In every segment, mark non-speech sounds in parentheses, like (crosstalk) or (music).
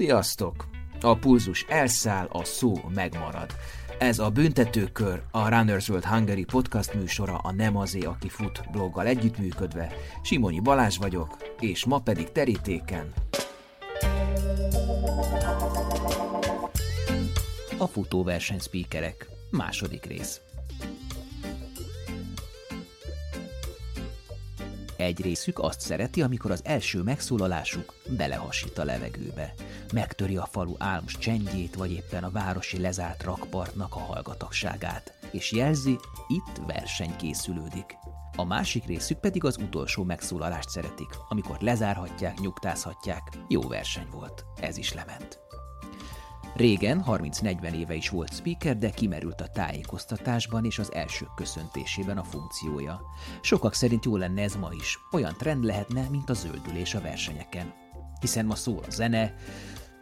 Sziasztok! A pulzus elszáll, a szó megmarad. Ez a Büntetőkör, a Runners World Hungary podcast műsora a Nem azé, aki fut bloggal együttműködve. Simonyi Balázs vagyok, és ma pedig terítéken. A futóverseny speakerek. Második rész. Egy részük azt szereti, amikor az első megszólalásuk belehasít a levegőbe. Megtöri a falu álmos csendjét, vagy éppen a városi lezárt rakpartnak a hallgatagságát. És jelzi, itt verseny készülődik. A másik részük pedig az utolsó megszólalást szeretik, amikor lezárhatják, nyugtázhatják. Jó verseny volt, ez is lement. Régen, 30-40 éve is volt speaker, de kimerült a tájékoztatásban és az elsők köszöntésében a funkciója. Sokak szerint jó lenne ez ma is, olyan trend lehetne, mint a zöldülés a versenyeken. Hiszen ma szól a zene,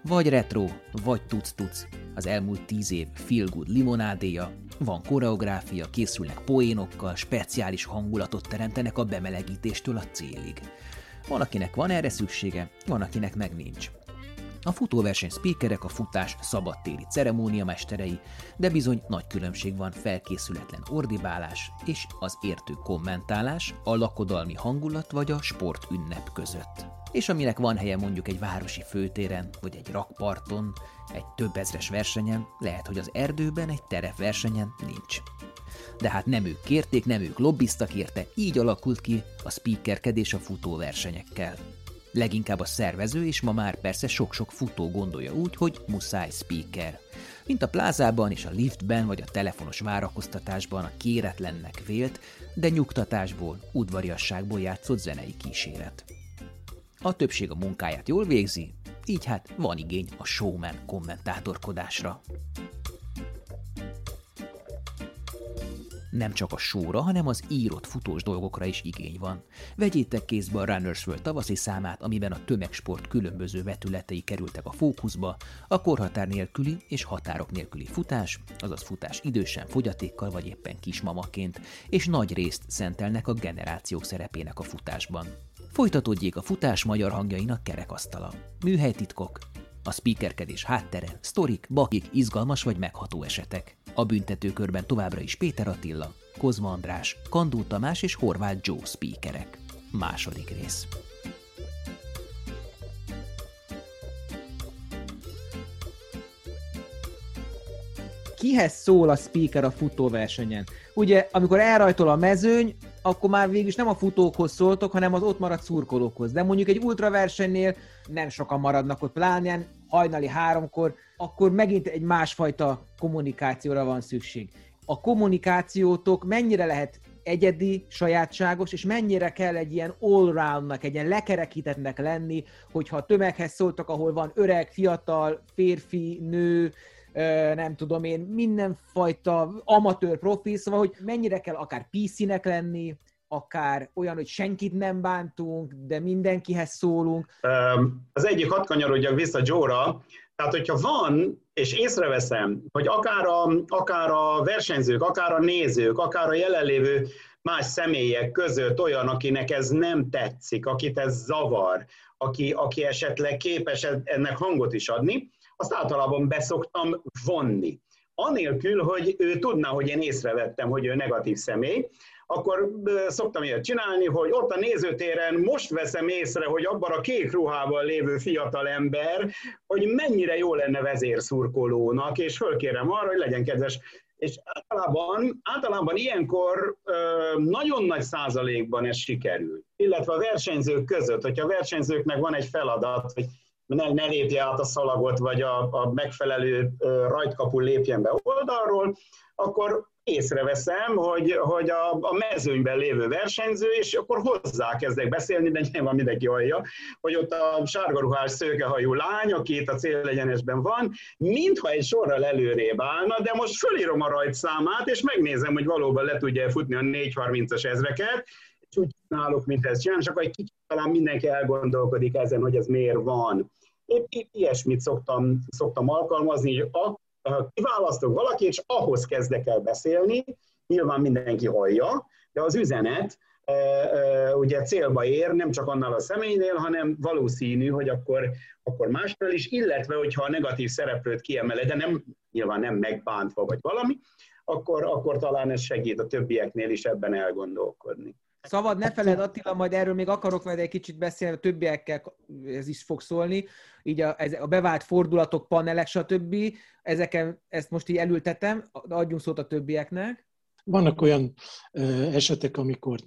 vagy retro, vagy tuc-tuc, az elmúlt tíz év feel good limonádéja, van koreográfia, készülnek poénokkal, speciális hangulatot teremtenek a bemelegítéstől a célig. Van, akinek van erre szüksége, van, akinek meg nincs. A futóverseny speakerek a futás szabadtéri ceremónia mesterei, de bizony nagy különbség van felkészületlen ordibálás és az értő kommentálás, a lakodalmi hangulat vagy a sport ünnep között. És aminek van helye mondjuk egy városi főtéren, vagy egy rakparton, egy több ezres versenyen, lehet, hogy az erdőben egy terepversenyen nincs. De hát nem ők kérték, nem ők lobbiztak érte, így alakult ki a speakerkedés a futóversenyekkel. Leginkább a szervező, és ma már persze sok-sok futó gondolja úgy, hogy muszáj speaker. Mint a plázában és a liftben vagy a telefonos várakoztatásban a kéretlennek vélt, de nyugtatásból, udvariasságból játszott zenei kíséret. A többség a munkáját jól végzi, így hát van igény a showman kommentátorkodásra. Nem csak a sóra, hanem az írott futós dolgokra is igény van. Vegyétek kézbe a Runners World tavaszi számát, amiben a tömegsport különböző vetületei kerültek a fókuszba, a korhatár nélküli és határok nélküli futás, azaz futás idősen, fogyatékkal vagy éppen kismamaként, és nagy részt szentelnek a generációk szerepének a futásban. Folytatódjék a futás magyar hangjainak kerekasztala. Műhelytitkok, a speakerkedés háttere, sztorik, bakik, izgalmas vagy megható esetek. A büntetőkörben továbbra is Péter Attila, Kozma András, Kandó Tamás és Horváth Joe speakerek. Második rész. Kihez szól a speaker a futóversenyen? Ugye, amikor elrajtol a mezőny, akkor már végül is nem a futókhoz szóltok, hanem az ott maradt szurkolókhoz. De mondjuk egy ultraversenynél nem sokan maradnak ott, pláne hajnali háromkor, akkor megint egy másfajta kommunikációra van szükség. A kommunikációtok mennyire lehet egyedi, sajátságos, és mennyire kell egy ilyen all-roundnak, egy ilyen lekerekítettnek lenni, hogyha a tömeghez szóltak, ahol van öreg, fiatal, férfi, nő, nem tudom én, mindenfajta amatőr profi, szóval, hogy mennyire kell akár PC-nek lenni, akár olyan, hogy senkit nem bántunk, de mindenkihez szólunk. Az egyik hat kanyarodjak vissza Jóra, tehát hogyha van, és észreveszem, hogy akár a, akár a versenyzők, akár a nézők, akár a jelenlévő más személyek között olyan, akinek ez nem tetszik, akit ez zavar, aki, aki esetleg képes ennek hangot is adni, azt általában beszoktam vonni. Anélkül, hogy ő tudná, hogy én észrevettem, hogy ő negatív személy, akkor szoktam ilyet csinálni, hogy ott a nézőtéren most veszem észre, hogy abban a kék ruhában lévő fiatal ember, hogy mennyire jó lenne vezérszurkolónak, és fölkérem arra, hogy legyen kedves. És általában, általában ilyenkor nagyon nagy százalékban ez sikerül. Illetve a versenyzők között, hogyha a versenyzőknek van egy feladat, hogy ne, ne lépje át a szalagot, vagy a, a megfelelő rajtkapu lépjen be oldalról, akkor észreveszem, hogy, hogy a, a mezőnyben lévő versenyző, és akkor hozzá kezdek beszélni, de nyilván mindenki hallja, hogy ott a sárgaruhás szőkehajú lány, aki itt a célegyenesben van, mintha egy sorral előrébb állna, de most fölírom a rajtszámát, és megnézem, hogy valóban le tudja futni a 430-as ezreket, és úgy csinálok, mint ezt csinálom, és egy kicsit talán mindenki elgondolkodik ezen, hogy ez miért van. Épp, épp ilyesmit szoktam, szoktam alkalmazni, hogy kiválasztok valaki, és ahhoz kezdek el beszélni, nyilván mindenki hallja, de az üzenet ugye célba ér, nem csak annál a személynél, hanem valószínű, hogy akkor, akkor másnál is, illetve hogyha a negatív szereplőt kiemele, de nem nyilván nem megbántva vagy valami, akkor, akkor talán ez segít a többieknél is ebben elgondolkodni. Szabad, ne feled Attila, majd erről még akarok majd egy kicsit beszélni, a többiekkel ez is fog szólni, így a, ez, a bevált fordulatok, panelek, stb. Ezeken, ezt most így elültetem, adjunk szót a többieknek. Vannak olyan esetek, amikor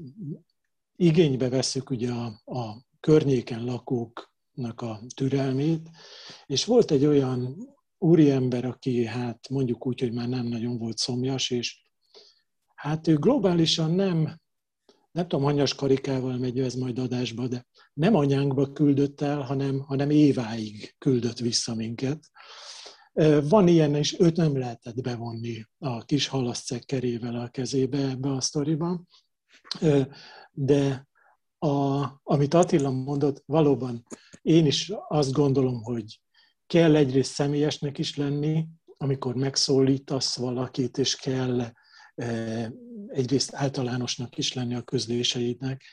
igénybe veszük ugye a, a környéken lakóknak a türelmét, és volt egy olyan úriember, aki hát mondjuk úgy, hogy már nem nagyon volt szomjas, és hát ő globálisan nem, nem tudom, hanyas karikával megy ez majd adásba, de nem anyánkba küldött el, hanem, hanem éváig küldött vissza minket. Van ilyen, és őt nem lehetett bevonni a kis halaszcekkerével a kezébe ebbe a sztoriba. De a, amit Attila mondott, valóban én is azt gondolom, hogy kell egyrészt személyesnek is lenni, amikor megszólítasz valakit, és kell egyrészt általánosnak is lenni a közléseidnek,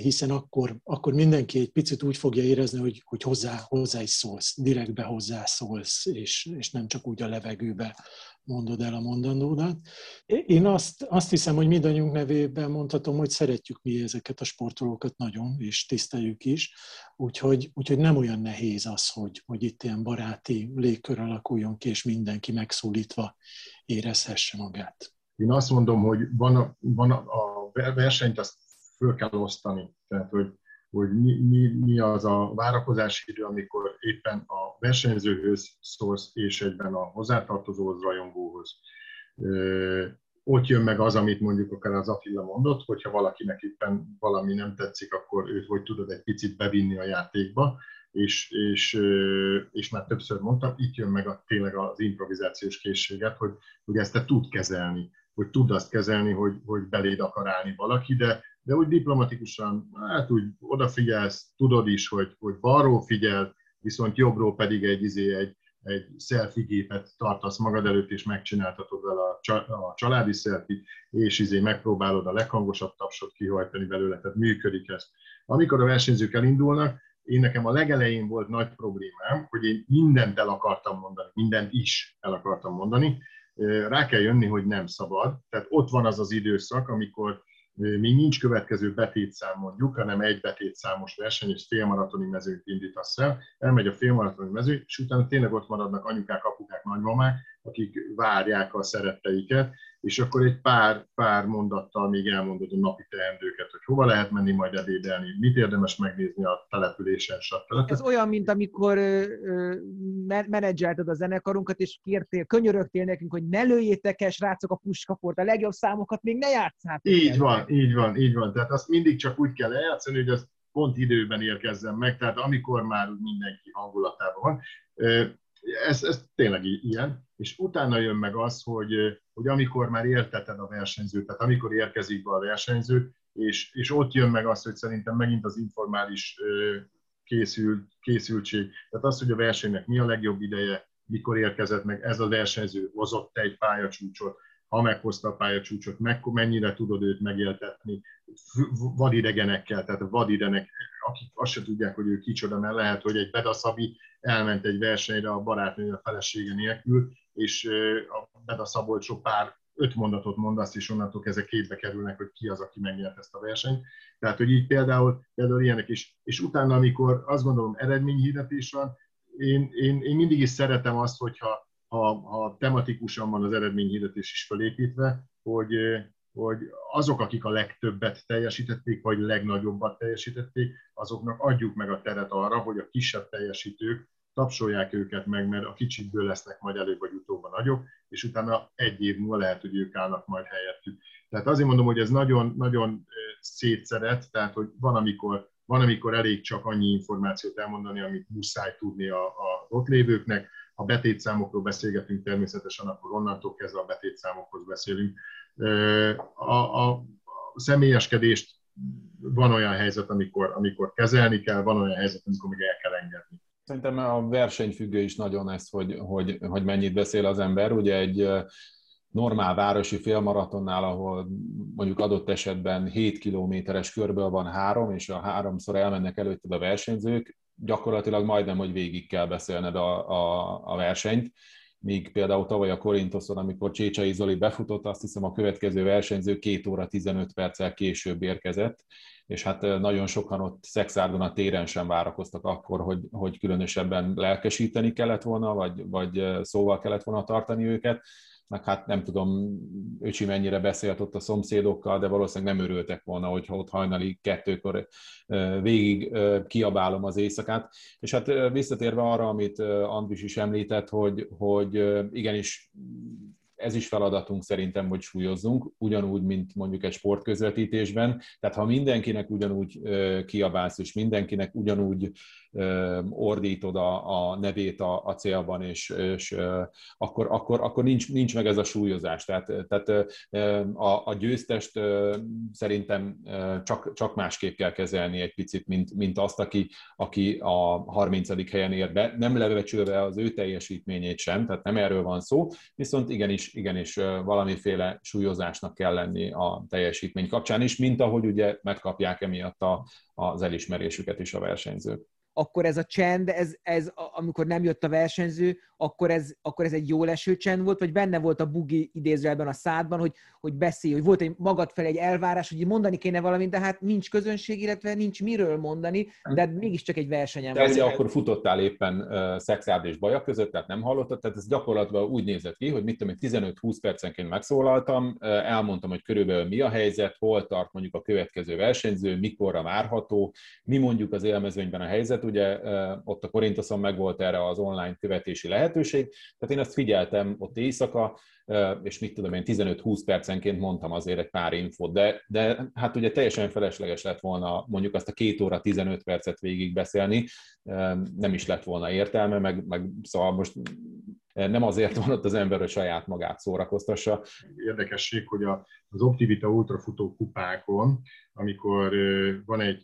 hiszen akkor, akkor mindenki egy picit úgy fogja érezni, hogy, hogy hozzá, hozzá is szólsz, direktbe hozzászólsz, és, és nem csak úgy a levegőbe mondod el a mondandódat. Én azt, azt hiszem, hogy mindannyiunk nevében mondhatom, hogy szeretjük mi ezeket a sportolókat nagyon, és tiszteljük is, úgyhogy, úgyhogy nem olyan nehéz az, hogy, hogy itt ilyen baráti légkör alakuljon ki, és mindenki megszólítva érezhesse magát. Én azt mondom, hogy van a, van a versenyt azt föl kell osztani. Tehát, hogy, hogy mi, mi, mi az a várakozási idő, amikor éppen a versenyzőhöz szólsz, és egyben a hozzátartozóhoz, rajongóhoz. Ott jön meg az, amit mondjuk akár az Attila mondott, hogyha valakinek éppen valami nem tetszik, akkor őt hogy tudod egy picit bevinni a játékba, és, és, és már többször mondtam, itt jön meg a, tényleg az improvizációs készséget, hogy, hogy ezt te tud kezelni, hogy tud azt kezelni, hogy, hogy beléd akar állni valaki, de de úgy diplomatikusan, hát úgy odafigyelsz, tudod is, hogy, hogy balról figyel, viszont jobbról pedig egy, izé, egy, egy selfie gépet tartasz magad előtt, és megcsináltatod vele a, családi selfie és izé megpróbálod a leghangosabb tapsot kihajtani belőle, tehát működik ez. Amikor a versenyzők elindulnak, én nekem a legelején volt nagy problémám, hogy én mindent el akartam mondani, mindent is el akartam mondani. Rá kell jönni, hogy nem szabad. Tehát ott van az az időszak, amikor még nincs következő betétszám mondjuk, hanem egy betétszámos verseny, és félmaratoni mezőt indítasz el, elmegy a félmaratoni mező, és utána tényleg ott maradnak anyukák, apukák, nagymamák, akik várják a szeretteiket, és akkor egy pár, pár mondattal még elmondod a napi teendőket, hogy hova lehet menni majd ebédelni, mit érdemes megnézni a településen, stb. Ez olyan, mint amikor menedzselted a zenekarunkat, és kértél, könyörögtél nekünk, hogy ne lőjétek el, srácok, a puskaport, a legjobb számokat még ne játszátok. Így el. van, így van, így van. Tehát azt mindig csak úgy kell eljátszani, hogy az pont időben érkezzen meg, tehát amikor már mindenki hangulatában van ez, ez tényleg ilyen, és utána jön meg az, hogy, hogy amikor már érteted a versenyzőt, tehát amikor érkezik be a versenyző, és, és ott jön meg az, hogy szerintem megint az informális készült, készültség, tehát az, hogy a versenynek mi a legjobb ideje, mikor érkezett meg ez a versenyző, hozott egy pályacsúcsot, ha meghozta a pályacsúcsot, meg, mennyire tudod őt megéltetni vadidegenekkel, tehát vadidenek, akik azt se tudják, hogy ő kicsoda, mert lehet, hogy egy Bedaszabi elment egy versenyre a barátnő a felesége nélkül, és a Beda Szabolcsó pár öt mondatot mondasz, és onnantól ezek képbe kerülnek, hogy ki az, aki megnyert ezt a versenyt. Tehát, hogy így például, például ilyenek is. És utána, amikor azt gondolom eredményhirdetés van, én, én, én mindig is szeretem azt, hogyha ha, ha tematikusan van az eredményhirdetés is felépítve, hogy, hogy azok, akik a legtöbbet teljesítették, vagy legnagyobbat teljesítették, azoknak adjuk meg a teret arra, hogy a kisebb teljesítők tapsolják őket meg, mert a kicsikből lesznek majd előbb vagy utóbb a nagyok, és utána egy év múlva lehet, hogy ők állnak majd helyettük. Tehát azért mondom, hogy ez nagyon, nagyon szétszeret, tehát hogy van, amikor, van, amikor elég csak annyi információt elmondani, amit muszáj tudni a, a ott lévőknek, ha betétszámokról beszélgetünk természetesen, akkor onnantól kezdve a betétszámokhoz beszélünk. A, a, személyeskedést van olyan helyzet, amikor, amikor kezelni kell, van olyan helyzet, amikor még el kell engedni. Szerintem a versenyfüggő is nagyon ez, hogy, hogy, hogy mennyit beszél az ember. Ugye egy normál városi félmaratonnál, ahol mondjuk adott esetben 7 kilométeres körből van három, és a háromszor elmennek előtted a versenyzők, gyakorlatilag majdnem, hogy végig kell beszélned a, a, a versenyt, míg például tavaly a Korintoszon, amikor Csécsai Zoli befutott, azt hiszem a következő versenyző 2 óra 15 perccel később érkezett, és hát nagyon sokan ott Szexárdon a téren sem várakoztak akkor, hogy, hogy különösebben lelkesíteni kellett volna, vagy, vagy szóval kellett volna tartani őket meg hát nem tudom, öcsi mennyire beszélt ott a szomszédokkal, de valószínűleg nem örültek volna, hogyha ott hajnali kettőkor végig kiabálom az éjszakát. És hát visszatérve arra, amit Andris is említett, hogy, hogy igenis ez is feladatunk szerintem, hogy súlyozzunk, ugyanúgy, mint mondjuk egy sportközvetítésben. Tehát ha mindenkinek ugyanúgy kiabálsz, és mindenkinek ugyanúgy ordítod a, a nevét a, a célban, és, és akkor, akkor, akkor nincs, nincs meg ez a súlyozás. Tehát, tehát a, a győztest szerintem csak, csak másképp kell kezelni egy picit, mint, mint azt, aki, aki a 30. helyen ér be, nem levecsülve az ő teljesítményét sem, tehát nem erről van szó, viszont igenis, igenis valamiféle súlyozásnak kell lenni a teljesítmény kapcsán is, mint ahogy ugye megkapják emiatt a, az elismerésüket is a versenyzők akkor ez a csend, ez, ez, amikor nem jött a versenyző, akkor ez, akkor ez egy jó leső csend volt, vagy benne volt a bugi idézőjelben a szádban, hogy, hogy beszélj, hogy volt egy magad fel egy elvárás, hogy mondani kéne valamit, de hát nincs közönség, illetve nincs miről mondani, de mégiscsak egy versenyen van. Ugye akkor futottál éppen uh, Szexárd és Baja között, tehát nem hallottad, tehát ez gyakorlatban úgy nézett ki, hogy mit tudom, 15-20 percenként megszólaltam, elmondtam, hogy körülbelül mi a helyzet, hol tart mondjuk a következő versenyző, mikorra várható, mi mondjuk az élmezőnyben a helyzet, ugye ott a Korintoszon meg volt erre az online követési lehet, lehetőség. Tehát én ezt figyeltem ott éjszaka, és mit tudom én, 15-20 percenként mondtam azért egy pár infót, de, de hát ugye teljesen felesleges lett volna mondjuk azt a két óra 15 percet végig beszélni, nem is lett volna értelme, meg, meg szóval most nem azért van ott az ember, hogy saját magát szórakoztassa. Érdekesség, hogy az Optivita ultrafutó kupákon, amikor van egy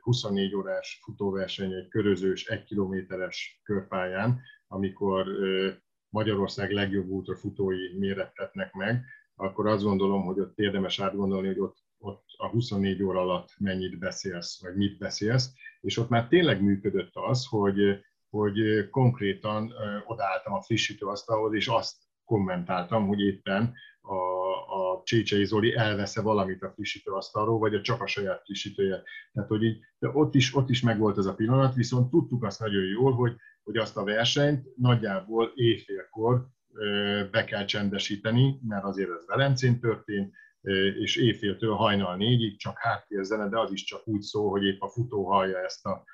24 órás futóverseny, egy körözős, egy kilométeres körpályán, amikor Magyarország legjobb ultrafutói mérettetnek meg, akkor azt gondolom, hogy ott érdemes átgondolni, hogy ott, ott a 24 óra alatt mennyit beszélsz, vagy mit beszélsz, és ott már tényleg működött az, hogy, hogy konkrétan odaálltam a frissítőasztalhoz, és azt kommentáltam, hogy éppen a, a Csécsei Zoli elvesz valamit a frissítőasztalról, vagy a csak a saját frissítője. Tehát, hogy így, de ott is, ott is megvolt ez a pillanat, viszont tudtuk azt nagyon jól, hogy hogy azt a versenyt nagyjából éjfélkor be kell csendesíteni, mert azért ez Velencén történt, és éjféltől hajnal négyig csak háttérzene, de az is csak úgy szól, hogy épp a futó hallja ezt a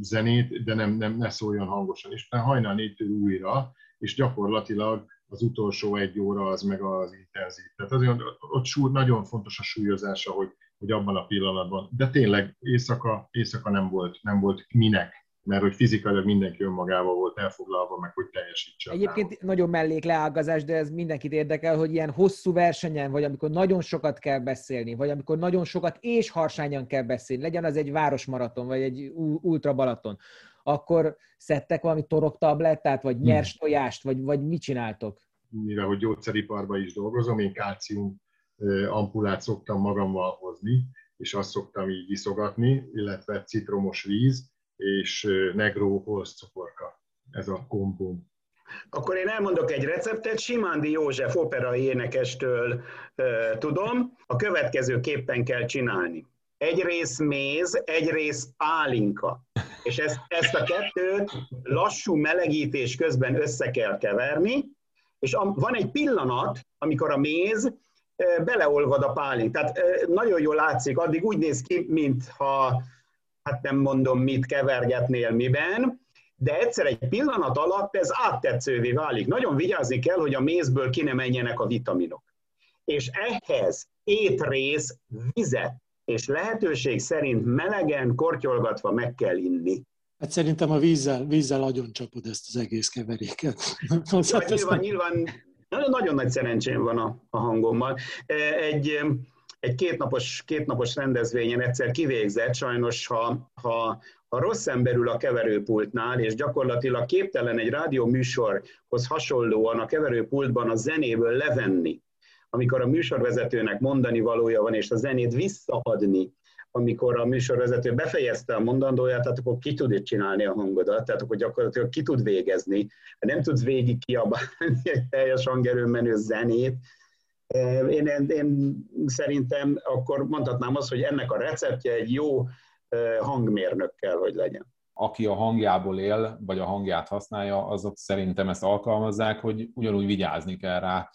zenét, de nem, nem ne szóljon hangosan. És utána hajnal négytől újra, és gyakorlatilag az utolsó egy óra az meg az intenzív. Tehát azért ott súly, nagyon fontos a súlyozása, hogy, hogy abban a pillanatban, de tényleg éjszaka, éjszaka nem volt, nem volt minek mert hogy fizikailag mindenki önmagával volt elfoglalva, meg hogy teljesítse. Egyébként távol. nagyon mellék leágazás, de ez mindenkit érdekel, hogy ilyen hosszú versenyen, vagy amikor nagyon sokat kell beszélni, vagy amikor nagyon sokat és harsányan kell beszélni, legyen az egy városmaraton, vagy egy ultra Balaton, akkor szedtek valami toroktablettát, vagy nyers tojást, vagy, vagy mit csináltok? Mivel, hogy gyógyszeriparban is dolgozom, én kálcium ampulát szoktam magammal hozni, és azt szoktam így iszogatni, illetve citromos víz, és negró holszcukorka. Ez a kombó. Akkor én elmondok egy receptet, Simándi József operai énekestől uh, tudom, a következő képpen kell csinálni. Egy rész méz, egy rész pálinka. És ezt, ezt a kettőt lassú melegítés közben össze kell keverni, és a, van egy pillanat, amikor a méz beleolvad a pálink. Tehát nagyon jól látszik, addig úgy néz ki, mintha hát nem mondom mit kevergetnél miben, de egyszer egy pillanat alatt ez áttetszővé válik. Nagyon vigyázni kell, hogy a mézből ki ne menjenek a vitaminok. És ehhez étrész vizet, és lehetőség szerint melegen, kortyolgatva meg kell inni. Hát szerintem a vízzel, vízzel agyon csapod ezt az egész keveréket. (laughs) Nyilván, nyilván nagyon, nagyon nagy szerencsém van a, a hangommal. Egy egy kétnapos, kétnapos rendezvényen egyszer kivégzett, sajnos ha, ha, a rossz emberül a keverőpultnál, és gyakorlatilag képtelen egy rádió műsorhoz hasonlóan a keverőpultban a zenéből levenni, amikor a műsorvezetőnek mondani valója van, és a zenét visszaadni, amikor a műsorvezető befejezte a mondandóját, tehát akkor ki tud csinálni a hangodat, tehát akkor gyakorlatilag ki tud végezni, nem tud végig kiabálni egy teljes hangerőn menő zenét. Én, én, én szerintem akkor mondhatnám azt, hogy ennek a receptje egy jó hangmérnök kell, hogy legyen. Aki a hangjából él, vagy a hangját használja, azok szerintem ezt alkalmazzák, hogy ugyanúgy vigyázni kell rá,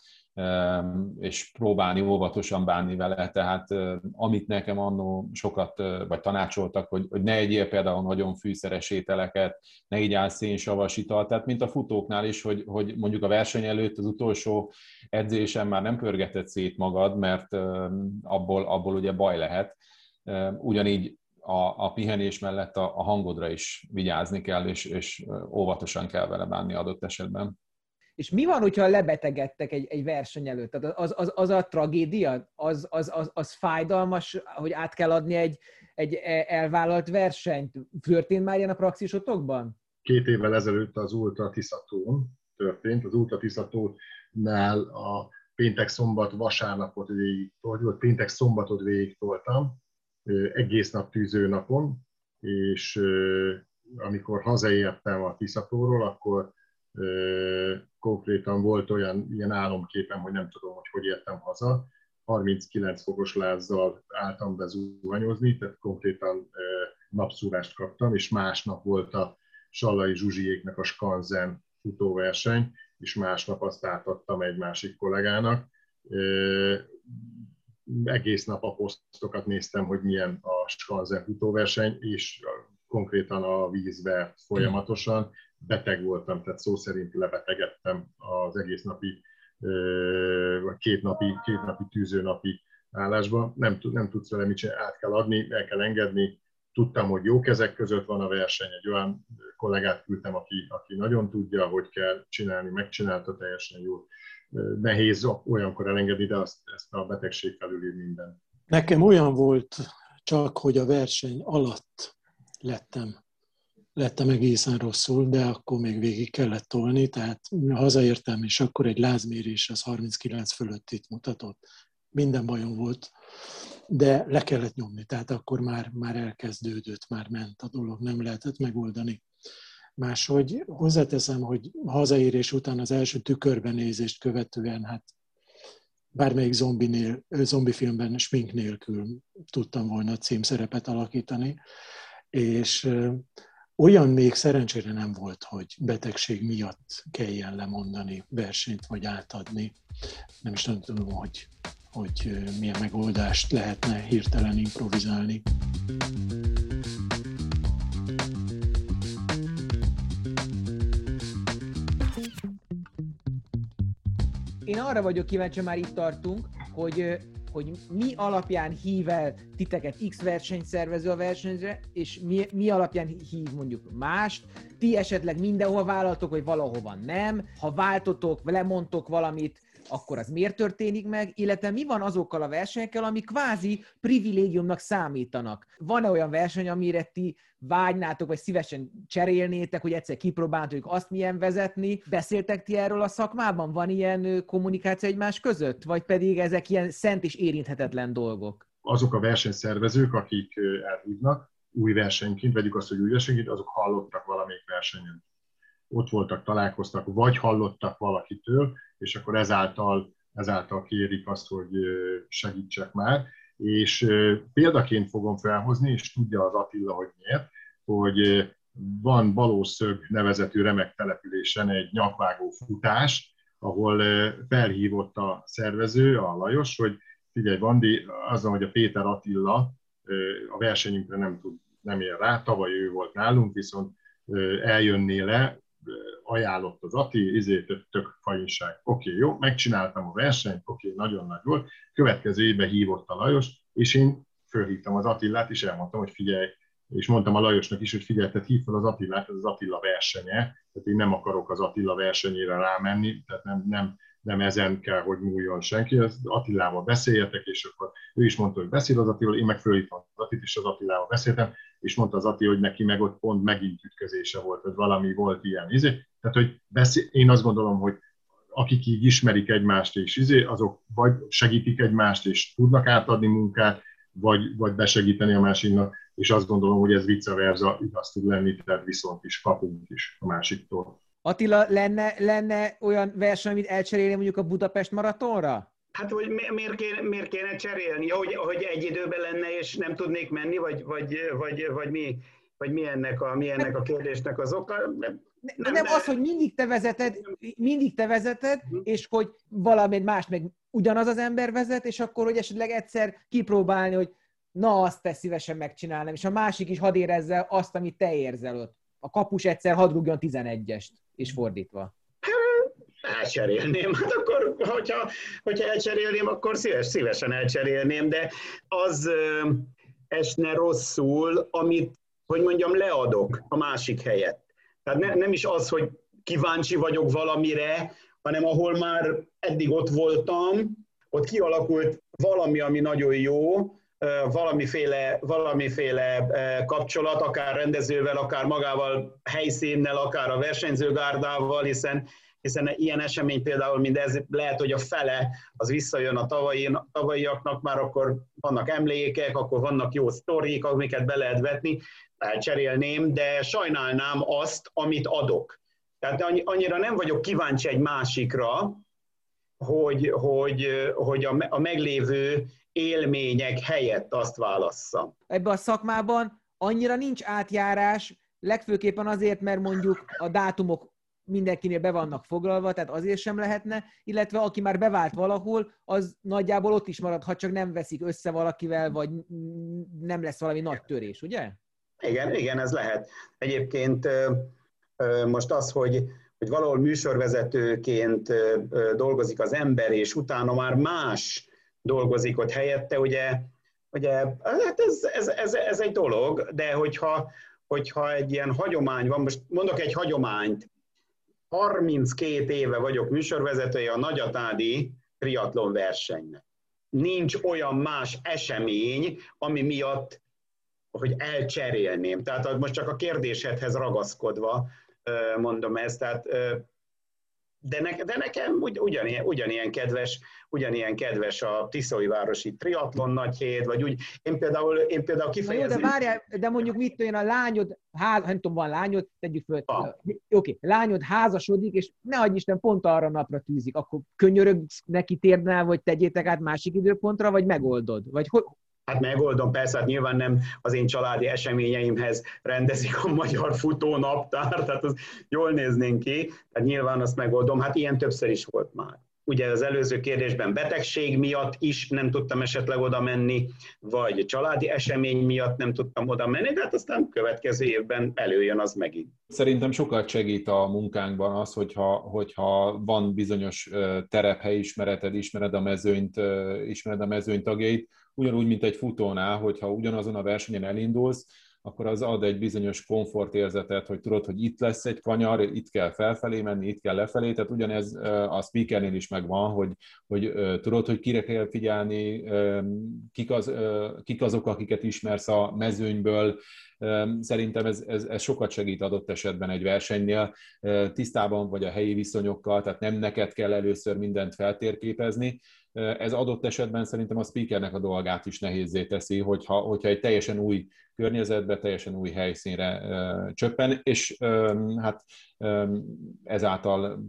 és próbálni óvatosan bánni vele. Tehát amit nekem annó sokat vagy tanácsoltak, hogy, hogy ne egyél például nagyon fűszeres ételeket, ne így szénsavas italt, tehát mint a futóknál is, hogy, hogy mondjuk a verseny előtt az utolsó edzésen már nem pörgeted szét magad, mert abból, abból ugye baj lehet. Ugyanígy a, a pihenés mellett a, a hangodra is vigyázni kell, és, és óvatosan kell vele bánni adott esetben. És mi van, hogyha lebetegedtek egy, egy verseny előtt? Tehát az, az, az a tragédia? Az, az, az, az fájdalmas, hogy át kell adni egy, egy elvállalt versenyt? Történt már ilyen a praxisotokban? Két évvel ezelőtt az Ultra Tiszatón történt. Az Ultra Tiszatónál a péntek, szombat, vasárnapot végig volt, péntek, szombatot végig toltam, egész nap tűző napon, és amikor hazaértem a Tiszatóról, akkor konkrétan volt olyan ilyen álomképem, hogy nem tudom, hogy hogy értem haza. 39 fokos lázzal álltam be zuhanyozni, tehát konkrétan napszúrást kaptam, és másnap volt a Sallai Zsuzsiéknek a Skanzen futóverseny, és másnap azt átadtam egy másik kollégának. Egész nap a posztokat néztem, hogy milyen a Skanzen futóverseny, és konkrétan a vízbe folyamatosan, beteg voltam, tehát szó szerint lebetegedtem az egész napi, vagy két napi, két napi tűzőnapi állásban. Nem, nem tudsz vele mit csinálni, át kell adni, el kell engedni. Tudtam, hogy jó kezek között van a verseny, egy olyan kollégát küldtem, aki, aki nagyon tudja, hogy kell csinálni, megcsinálta teljesen jól. Nehéz olyankor elengedni, de azt, ezt a betegség felülír minden. Nekem olyan volt csak, hogy a verseny alatt lettem lettem egészen rosszul, de akkor még végig kellett tolni, tehát hazaértem, és akkor egy lázmérés az 39 fölött itt mutatott. Minden bajom volt, de le kellett nyomni, tehát akkor már, már elkezdődött, már ment a dolog, nem lehetett megoldani. Máshogy hozzáteszem, hogy hazaérés után az első tükörben nézést követően, hát bármelyik zombinél, zombi filmben smink nélkül tudtam volna címszerepet alakítani, és olyan még szerencsére nem volt, hogy betegség miatt kelljen lemondani versenyt vagy átadni. Nem is tudom, hogy, hogy milyen megoldást lehetne hirtelen improvizálni. Én arra vagyok kíváncsi, már itt tartunk, hogy hogy mi alapján hív el titeket X versenyszervező a versenyre, és mi, mi alapján hív mondjuk mást. Ti esetleg mindenhol vállaltok, vagy valahova nem. Ha váltotok, lemondtok valamit, akkor az miért történik meg, illetve mi van azokkal a versenyekkel, ami kvázi privilégiumnak számítanak. Van-e olyan verseny, amire ti vágynátok, vagy szívesen cserélnétek, hogy egyszer kipróbáltuk azt milyen vezetni? Beszéltek ti erről a szakmában? Van ilyen kommunikáció egymás között? Vagy pedig ezek ilyen szent és érinthetetlen dolgok? Azok a versenyszervezők, akik elhívnak új versenyként, vegyük azt, hogy új versenyként, azok hallottak valamelyik versenyen ott voltak, találkoztak, vagy hallottak valakitől, és akkor ezáltal, ezáltal kérik azt, hogy segítsek már. És példaként fogom felhozni, és tudja az Attila, hogy miért, hogy van Balószög nevezetű remek településen egy nyakvágó futás, ahol felhívott a szervező, a Lajos, hogy figyelj, Vandi, azzal, hogy a Péter Attila a versenyünkre nem tud, nem ér rá, tavaly ő volt nálunk, viszont eljönné le, ajánlott az Ati, izé, tök, fajinság. Oké, jó, megcsináltam a versenyt, oké, nagyon nagy volt. Következő évben hívott a Lajos, és én fölhívtam az Attillát, és elmondtam, hogy figyelj, és mondtam a Lajosnak is, hogy figyelj, tehát hív fel az Attilát, ez az Attila versenye, tehát én nem akarok az Attila versenyére rámenni, tehát nem, nem, nem ezen kell, hogy múljon senki, az Attilával beszéljetek, és akkor ő is mondta, hogy beszél az Attilával, én meg fölhívtam az Attit, és az Attilával beszéltem, és mondta az Atti, hogy neki meg ott pont megint ütközése volt, hogy valami volt ilyen. Izé. Tehát, hogy beszél, én azt gondolom, hogy akik így ismerik egymást, és izé, azok vagy segítik egymást, és tudnak átadni munkát, vagy, vagy besegíteni a másiknak, és azt gondolom, hogy ez vice versa igaz tud lenni, tehát viszont is kapunk is a másiktól. Attila, lenne, lenne olyan verseny, amit elcserélni mondjuk a Budapest maratonra? Hát, hogy miért kéne, miért kéne cserélni? Hogy, hogy egy időben lenne, és nem tudnék menni, vagy, vagy, vagy, vagy mi? Vagy mi ennek a, mi ennek a kérdésnek az oka? Nem, nem, nem az, hogy mindig te vezeted, mindig te vezeted, uh-huh. és hogy valami más meg ugyanaz az ember vezet, és akkor, hogy esetleg egyszer kipróbálni, hogy na, azt te szívesen megcsinálnám, és a másik is hadd érezze azt, amit te érzel ott. A kapus egyszer hadd rúgjon 11-est, és fordítva. Elcserélném. Hát akkor, hogyha, hogyha elcserélném, akkor szíves, szívesen elcserélném, de az esne rosszul, amit, hogy mondjam, leadok a másik helyet. Tehát ne, nem is az, hogy kíváncsi vagyok valamire, hanem ahol már eddig ott voltam, ott kialakult valami, ami nagyon jó, valamiféle, valamiféle kapcsolat, akár rendezővel, akár magával helyszínnel, akár a versenyzőgárdával, hiszen hiszen ilyen esemény például, mint ez, lehet, hogy a fele az visszajön a tavalyi, tavalyiaknak, már akkor vannak emlékek, akkor vannak jó sztorik, amiket be lehet vetni, elcserélném, de sajnálnám azt, amit adok. Tehát annyira nem vagyok kíváncsi egy másikra, hogy, hogy, hogy a, a meglévő élmények helyett azt válassza. Ebben a szakmában annyira nincs átjárás, legfőképpen azért, mert mondjuk a dátumok mindenkinél be vannak foglalva, tehát azért sem lehetne, illetve aki már bevált valahol, az nagyjából ott is marad, ha csak nem veszik össze valakivel, vagy nem lesz valami nagy törés, ugye? Igen, igen, ez lehet. Egyébként most az, hogy, hogy valahol műsorvezetőként dolgozik az ember, és utána már más dolgozik ott helyette, ugye, ugye hát ez, ez, ez, ez egy dolog, de hogyha, hogyha egy ilyen hagyomány van, most mondok egy hagyományt, 32 éve vagyok műsorvezetője a Nagyatádi triatlon versenynek. Nincs olyan más esemény, ami miatt, hogy elcserélném. Tehát most csak a kérdésedhez ragaszkodva mondom ezt, tehát de, ne, de nekem ugy, ugyanilyen, ugyanilyen, kedves, ugyanilyen kedves a Városi triatlon nagy hét, vagy úgy, én például, én például kifejezem... jó, de várjál, de mondjuk mit tudjon a lányod, ház, nem tudom, van lányod, tegyük föl, oké, okay, lányod házasodik, és ne adj Isten, pont arra napra tűzik, akkor könyörögsz neki térdnál, vagy tegyétek át másik időpontra, vagy megoldod? Vagy hogy, Hát megoldom, persze, hát nyilván nem az én családi eseményeimhez rendezik a magyar futónaptár, tehát az jól néznénk ki, tehát nyilván azt megoldom, hát ilyen többször is volt már. Ugye az előző kérdésben betegség miatt is nem tudtam esetleg oda menni, vagy családi esemény miatt nem tudtam oda menni, de hát aztán következő évben előjön az megint. Szerintem sokat segít a munkánkban az, hogyha, hogyha van bizonyos terephelyismereted, ismered a mezőnyt, ismered a mezőny tagjait, ugyanúgy, mint egy futónál, hogyha ugyanazon a versenyen elindulsz, akkor az ad egy bizonyos komfortérzetet, hogy tudod, hogy itt lesz egy kanyar, itt kell felfelé menni, itt kell lefelé, tehát ugyanez a speakernél is megvan, hogy, hogy tudod, hogy kire kell figyelni, kik, az, kik azok, akiket ismersz a mezőnyből, Szerintem ez, ez, ez sokat segít adott esetben egy versenynél, tisztában vagy a helyi viszonyokkal, tehát nem neked kell először mindent feltérképezni, ez adott esetben szerintem a speakernek a dolgát is nehézé teszi, hogyha, hogyha egy teljesen új környezetbe, teljesen új helyszínre csöppen, és hát ezáltal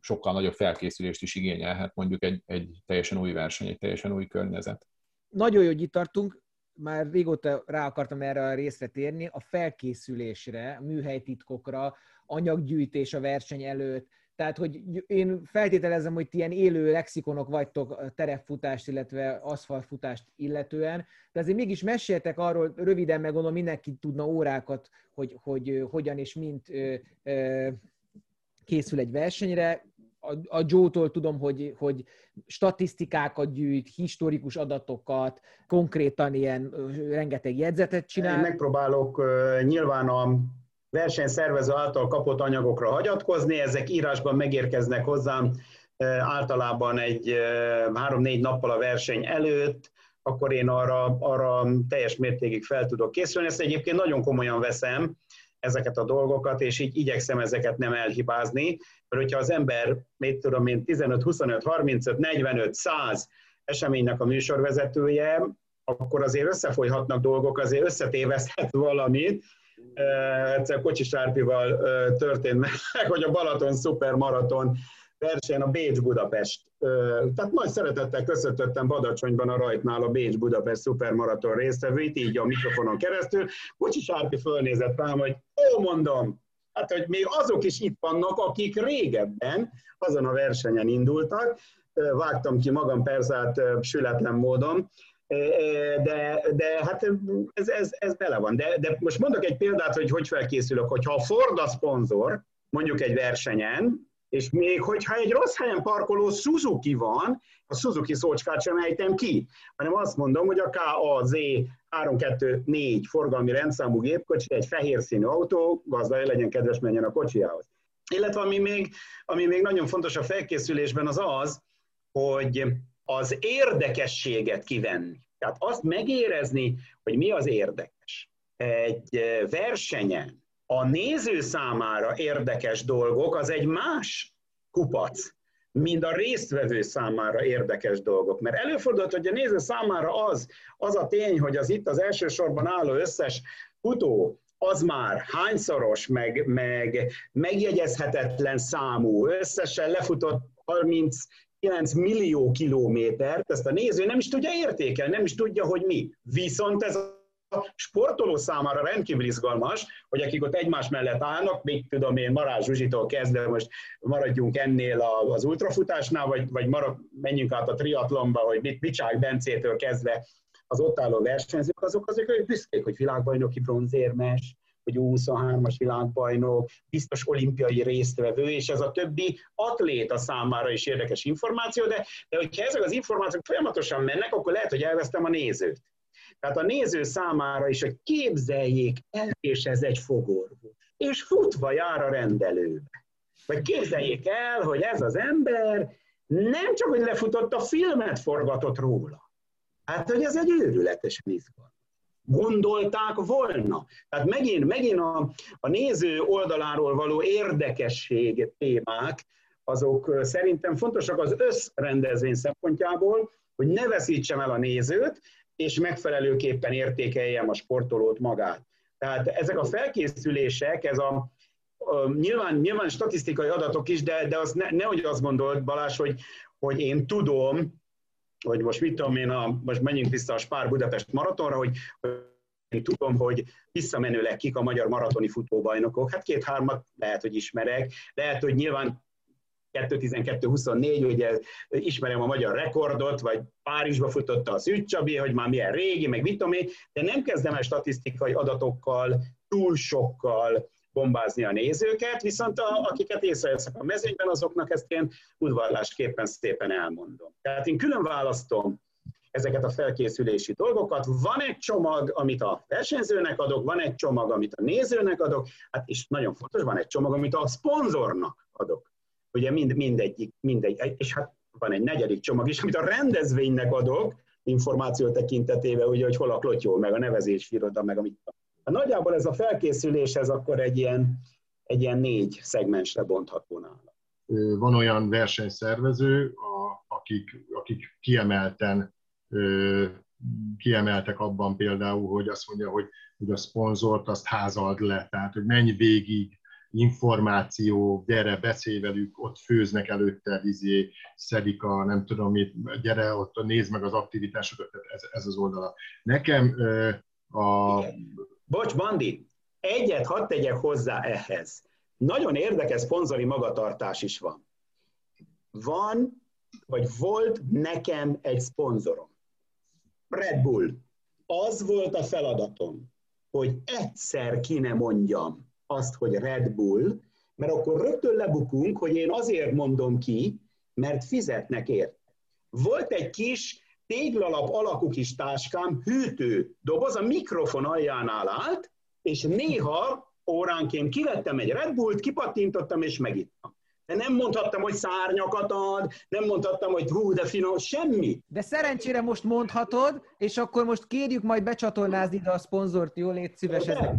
sokkal nagyobb felkészülést is igényelhet mondjuk egy, egy teljesen új verseny, egy teljesen új környezet. Nagyon jó, hogy itt tartunk, már régóta rá akartam erre a részre térni, a felkészülésre, a műhelytitkokra, anyaggyűjtés a verseny előtt, tehát, hogy én feltételezem, hogy ti ilyen élő lexikonok vagytok terepfutást, illetve aszfaltfutást illetően, de azért mégis meséltek arról, röviden meggondolom, mindenki tudna órákat, hogy, hogy hogyan és mint készül egy versenyre. A, a Joe-tól tudom, hogy, hogy statisztikákat gyűjt, historikus adatokat, konkrétan ilyen rengeteg jegyzetet csinál. Én megpróbálok nyilván a versenyszervező által kapott anyagokra hagyatkozni, ezek írásban megérkeznek hozzám általában egy három-négy nappal a verseny előtt, akkor én arra, arra teljes mértékig fel tudok készülni. Ezt egyébként nagyon komolyan veszem, ezeket a dolgokat, és így igyekszem ezeket nem elhibázni, mert hogyha az ember, mit tudom én, 15, 25, 35, 45, 100 eseménynek a műsorvezetője, akkor azért összefolyhatnak dolgok, azért összetévezhet valamit. Egyszer Kocsis Árpival történt meg, (laughs) hogy a Balaton szupermaraton verseny a Bécs-Budapest. Tehát nagy szeretettel köszöntöttem Badacsonyban a rajtnál a Bécs-Budapest szupermaraton résztvevőit, így a mikrofonon keresztül. Bocsi Sárpi fölnézett rám, hogy ó, mondom, hát hogy még azok is itt vannak, akik régebben azon a versenyen indultak, vágtam ki magam persze hát sületlen módon, de, de hát ez, ez, ez bele van. De, de most mondok egy példát, hogy hogy felkészülök, hogyha a Ford a szponzor, mondjuk egy versenyen, és még hogyha egy rossz helyen parkoló Suzuki van, a Suzuki szócskát sem ejtem ki, hanem azt mondom, hogy a KAZ 324 forgalmi rendszámú gépkocsi, egy fehér színű autó, gazda legyen kedves, menjen a kocsiához. Illetve ami még, ami még nagyon fontos a felkészülésben az az, hogy az érdekességet kivenni. Tehát azt megérezni, hogy mi az érdekes. Egy versenyen a néző számára érdekes dolgok, az egy más kupac, mint a résztvevő számára érdekes dolgok. Mert előfordult, hogy a néző számára az, az a tény, hogy az itt az elsősorban álló összes futó, az már hányszoros, meg, meg megjegyezhetetlen számú, összesen lefutott 39 millió kilométert, ezt a néző nem is tudja értékelni, nem is tudja, hogy mi. Viszont ez a sportoló számára rendkívül izgalmas, hogy akik ott egymás mellett állnak, még tudom én Marás Zsuzsitól kezdve most maradjunk ennél az ultrafutásnál, vagy, vagy marad, menjünk át a triatlonba, hogy Bicsák Bencétől kezdve az ott álló versenyzők, azok azért hogy büszkék, hogy világbajnoki bronzérmes, hogy 23-as világbajnok, biztos olimpiai résztvevő, és ez a többi atléta számára is érdekes információ, de, de hogyha ezek az információk folyamatosan mennek, akkor lehet, hogy elvesztem a nézőt. Tehát a néző számára is, hogy képzeljék el, és ez egy fogorvos, és futva jár a rendelőbe. Vagy képzeljék el, hogy ez az ember nem csak, hogy lefutott a filmet, forgatott róla. Hát, hogy ez egy őrületesen izgalmas. Gondolták volna. Tehát megint, megint a, a néző oldaláról való érdekesség témák, azok szerintem fontosak az összrendezvény szempontjából, hogy ne veszítsem el a nézőt, és megfelelőképpen értékeljem a sportolót magát. Tehát ezek a felkészülések, ez a, a nyilván, nyilván statisztikai adatok is, de, de az ne, nehogy azt gondolt Balázs, hogy, hogy én tudom, hogy most mit tudom én, a, most menjünk vissza a Spár Budapest maratonra, hogy, én tudom, hogy visszamenőleg kik a magyar maratoni futóbajnokok. Hát két-hármat lehet, hogy ismerek. Lehet, hogy nyilván 2.12.24, ugye ismerem a magyar rekordot, vagy Párizsba futotta a Szűcs hogy már milyen régi, meg mit tudom én, de nem kezdem el statisztikai adatokkal, túl sokkal bombázni a nézőket, viszont a, akiket észreveszek a mezőnyben, azoknak ezt én udvarlásképpen szépen elmondom. Tehát én külön választom ezeket a felkészülési dolgokat. Van egy csomag, amit a versenyzőnek adok, van egy csomag, amit a nézőnek adok, hát és nagyon fontos, van egy csomag, amit a szponzornak adok. Ugye mind, mindegyik, mindegy, és hát van egy negyedik csomag is, amit a rendezvénynek adok, információ tekintetében, ugye, hogy hol a klotyó, meg a nevezési iroda, meg amit. Hát nagyjából ez a felkészülés, ez akkor egy ilyen, egy ilyen négy szegmensre bontható nála. Van olyan versenyszervező, a, akik, akik kiemelten kiemeltek abban például, hogy azt mondja, hogy, hogy a szponzort azt házald le, tehát hogy menj végig információ, gyere, beszélj velük, ott főznek előtte, vizé, szedik a, nem tudom mit, gyere, ott nézd meg az aktivitásokat, ez, ez az oldala. Nekem a... Bocs, Bandi, egyet hadd tegyek hozzá ehhez. Nagyon érdekes szponzori magatartás is van. Van, vagy volt nekem egy szponzorom. Red Bull. Az volt a feladatom, hogy egyszer ki ne mondjam, azt, hogy Red Bull, mert akkor rögtön lebukunk, hogy én azért mondom ki, mert fizetnek ért. Volt egy kis téglalap alakú kis táskám, hűtő doboz, a mikrofon aljánál állt, és néha óránként kivettem egy Red Bullt, kipattintottam és megittam. De nem mondhattam, hogy szárnyakat ad, nem mondhattam, hogy hú, de finom, semmi. De szerencsére most mondhatod, és akkor most kérjük majd becsatornázni ide a szponzort, jó, légy szíves ezek.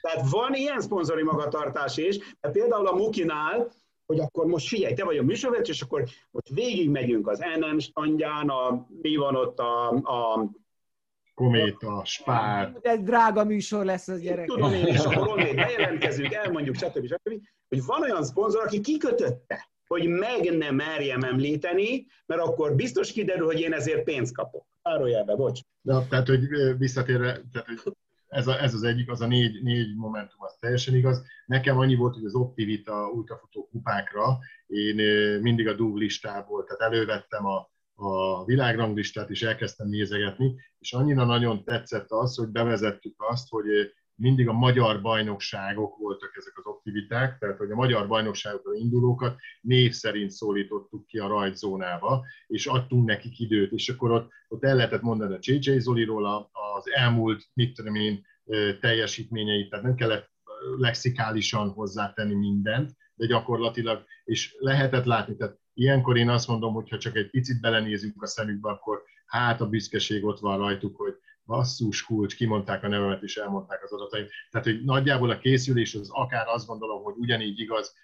Tehát van ilyen szponzori magatartás is, de például a Mukinál, hogy akkor most figyelj, te vagy a műsorvezető, és akkor most végig megyünk az NM standján, a, mi van ott a, a Kométa, Spár. Ez drága műsor lesz az gyerek. Tudom én, és akkor onnét bejelentkezünk, elmondjuk, stb. stb. Hogy van olyan szponzor, aki kikötötte, hogy meg ne merjem említeni, mert akkor biztos kiderül, hogy én ezért pénzt kapok. Árójelbe, bocs. De, tehát, hogy visszatérve, tehát, hogy ez, a, ez az egyik, az a négy, négy momentum, az teljesen igaz. Nekem annyi volt, hogy az Optivita ultrafutó kupákra én mindig a DUV listából, tehát elővettem a, a világranglistát, és elkezdtem nézegetni, és annyira nagyon tetszett az, hogy bevezettük azt, hogy mindig a magyar bajnokságok voltak ezek az aktiviták, tehát hogy a magyar bajnokságokra indulókat név szerint szólítottuk ki a rajtzónába, és adtunk nekik időt, és akkor ott, ott el lehetett mondani a JJ Zoliról az elmúlt, mit tudom én, teljesítményeit, tehát nem kellett lexikálisan hozzátenni mindent, de gyakorlatilag, és lehetett látni, tehát ilyenkor én azt mondom, hogy ha csak egy picit belenézünk a szemükbe, akkor hát a büszkeség ott van rajtuk, hogy basszus kulcs, kimondták a nevemet és elmondták az adataim. Tehát, hogy nagyjából a készülés az akár azt gondolom, hogy ugyanígy igaz,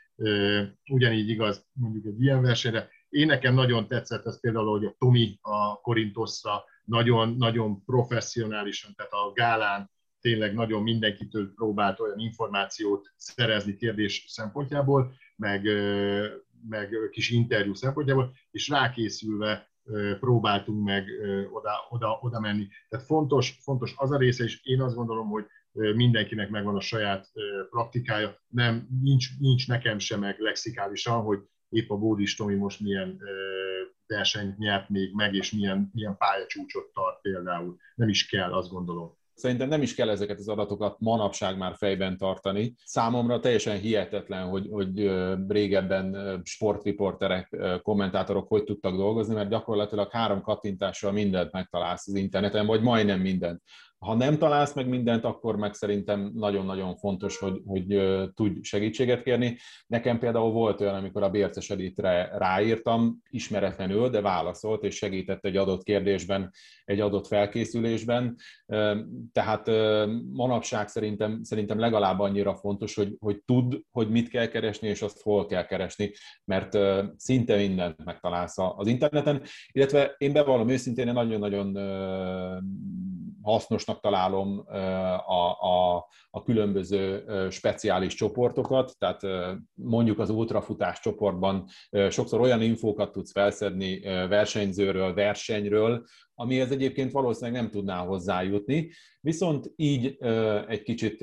ugyanígy igaz mondjuk egy ilyen versenyre. Én nekem nagyon tetszett ez például, hogy a Tomi a Korintoszra nagyon, nagyon professzionálisan, tehát a gálán tényleg nagyon mindenkitől próbált olyan információt szerezni kérdés szempontjából, meg, meg kis interjú szempontjából, és rákészülve próbáltunk meg oda, oda, oda menni. Tehát fontos, fontos az a része, és én azt gondolom, hogy mindenkinek megvan a saját praktikája, nem, nincs, nincs nekem sem meg lexikálisan, hogy épp a Bódis Tomi most milyen versenyt nyert még meg, és milyen, milyen pályacsúcsot tart például. Nem is kell, azt gondolom. Szerintem nem is kell ezeket az adatokat manapság már fejben tartani. Számomra teljesen hihetetlen, hogy, hogy régebben sportriporterek, kommentátorok hogy tudtak dolgozni, mert gyakorlatilag három kattintással mindent megtalálsz az interneten, vagy majdnem mindent ha nem találsz meg mindent, akkor meg szerintem nagyon-nagyon fontos, hogy, hogy tudj segítséget kérni. Nekem például volt olyan, amikor a Bérces Elitre ráírtam, ismeretlenül, de válaszolt, és segített egy adott kérdésben, egy adott felkészülésben. Tehát manapság szerintem, szerintem legalább annyira fontos, hogy, hogy tudd, hogy mit kell keresni, és azt hol kell keresni, mert szinte mindent megtalálsz az interneten, illetve én bevallom őszintén, én nagyon-nagyon hasznosnak találom a, a, a különböző speciális csoportokat, tehát mondjuk az ultrafutás csoportban sokszor olyan infókat tudsz felszedni versenyzőről, versenyről, amihez egyébként valószínűleg nem tudnál hozzájutni, viszont így egy kicsit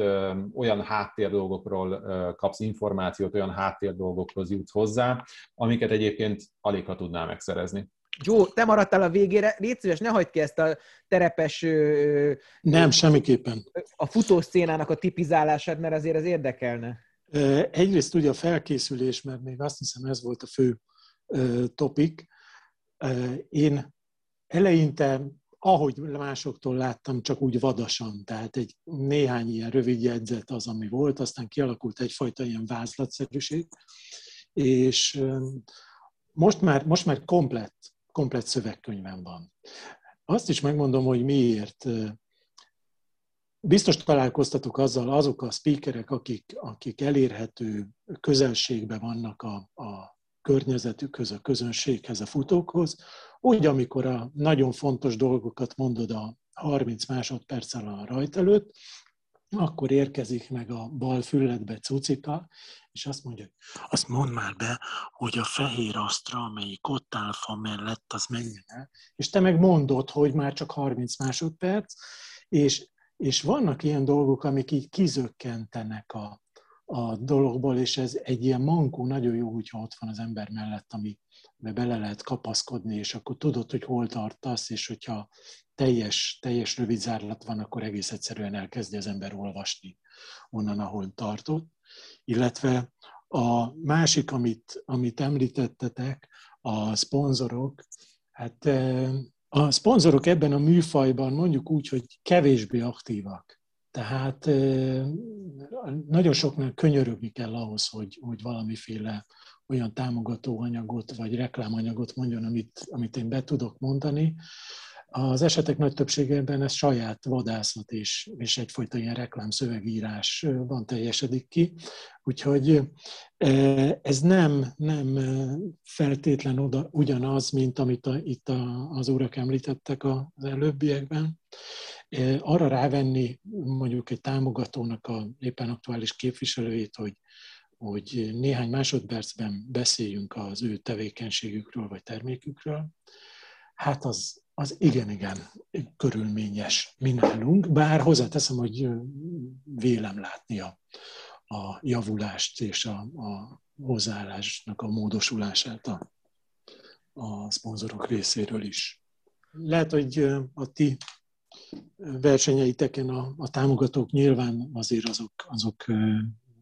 olyan háttérdolgokról kapsz információt, olyan háttérdolgokhoz jutsz hozzá, amiket egyébként alig ha tudnál megszerezni. Joe, te maradtál a végére, légy szíves, ne hagyd ki ezt a terepes... Nem, semmiképpen. A futószcénának a tipizálását, mert azért ez érdekelne. Egyrészt ugye a felkészülés, mert még azt hiszem ez volt a fő topik. Én eleinte, ahogy másoktól láttam, csak úgy vadasan, tehát egy néhány ilyen rövid jegyzet az, ami volt, aztán kialakult egyfajta ilyen vázlatszerűség, és most már, most már komplett komplet szövegkönyvem van. Azt is megmondom, hogy miért. Biztos találkoztatok azzal, azok a speakerek, akik, akik elérhető közelségben vannak a, a környezetükhöz, a közönséghez, a futókhoz, úgy, amikor a nagyon fontos dolgokat mondod a 30 másodperccel a rajt előtt, akkor érkezik meg a bal fülletbe cucika, és azt mondja, azt mondd már be, hogy a fehér asztra, amelyik ott áll fa mellett, az menjen el. És te meg mondod, hogy már csak 30 másodperc, és, és vannak ilyen dolgok, amik így kizökkentenek a, a dologból, és ez egy ilyen mankó nagyon jó, hogyha ott van az ember mellett, ami bele lehet kapaszkodni, és akkor tudod, hogy hol tartasz, és hogyha teljes, teljes rövid zárlat van, akkor egész egyszerűen elkezdi az ember olvasni onnan, ahol tartott. Illetve a másik, amit, amit említettetek, a szponzorok, hát eh, a szponzorok ebben a műfajban mondjuk úgy, hogy kevésbé aktívak. Tehát eh, nagyon soknál könyörögni kell ahhoz, hogy, hogy valamiféle olyan támogató anyagot vagy reklámanyagot mondjon, amit, amit én be tudok mondani. Az esetek nagy többségében ez saját vadászat és, és egyfajta ilyen reklámszövegírás van teljesedik ki. Úgyhogy ez nem, nem feltétlen oda, ugyanaz, mint amit a, itt a, az urak említettek az előbbiekben. Arra rávenni mondjuk egy támogatónak a éppen aktuális képviselőjét, hogy hogy néhány másodpercben beszéljünk az ő tevékenységükről vagy termékükről, hát az, az igen-igen körülményes mi nálunk, bár hozzáteszem, hogy vélem látni a, a javulást és a, a hozzáállásnak a módosulását a, a szponzorok részéről is. Lehet, hogy a ti versenyeiteken a, a támogatók nyilván azért azok, azok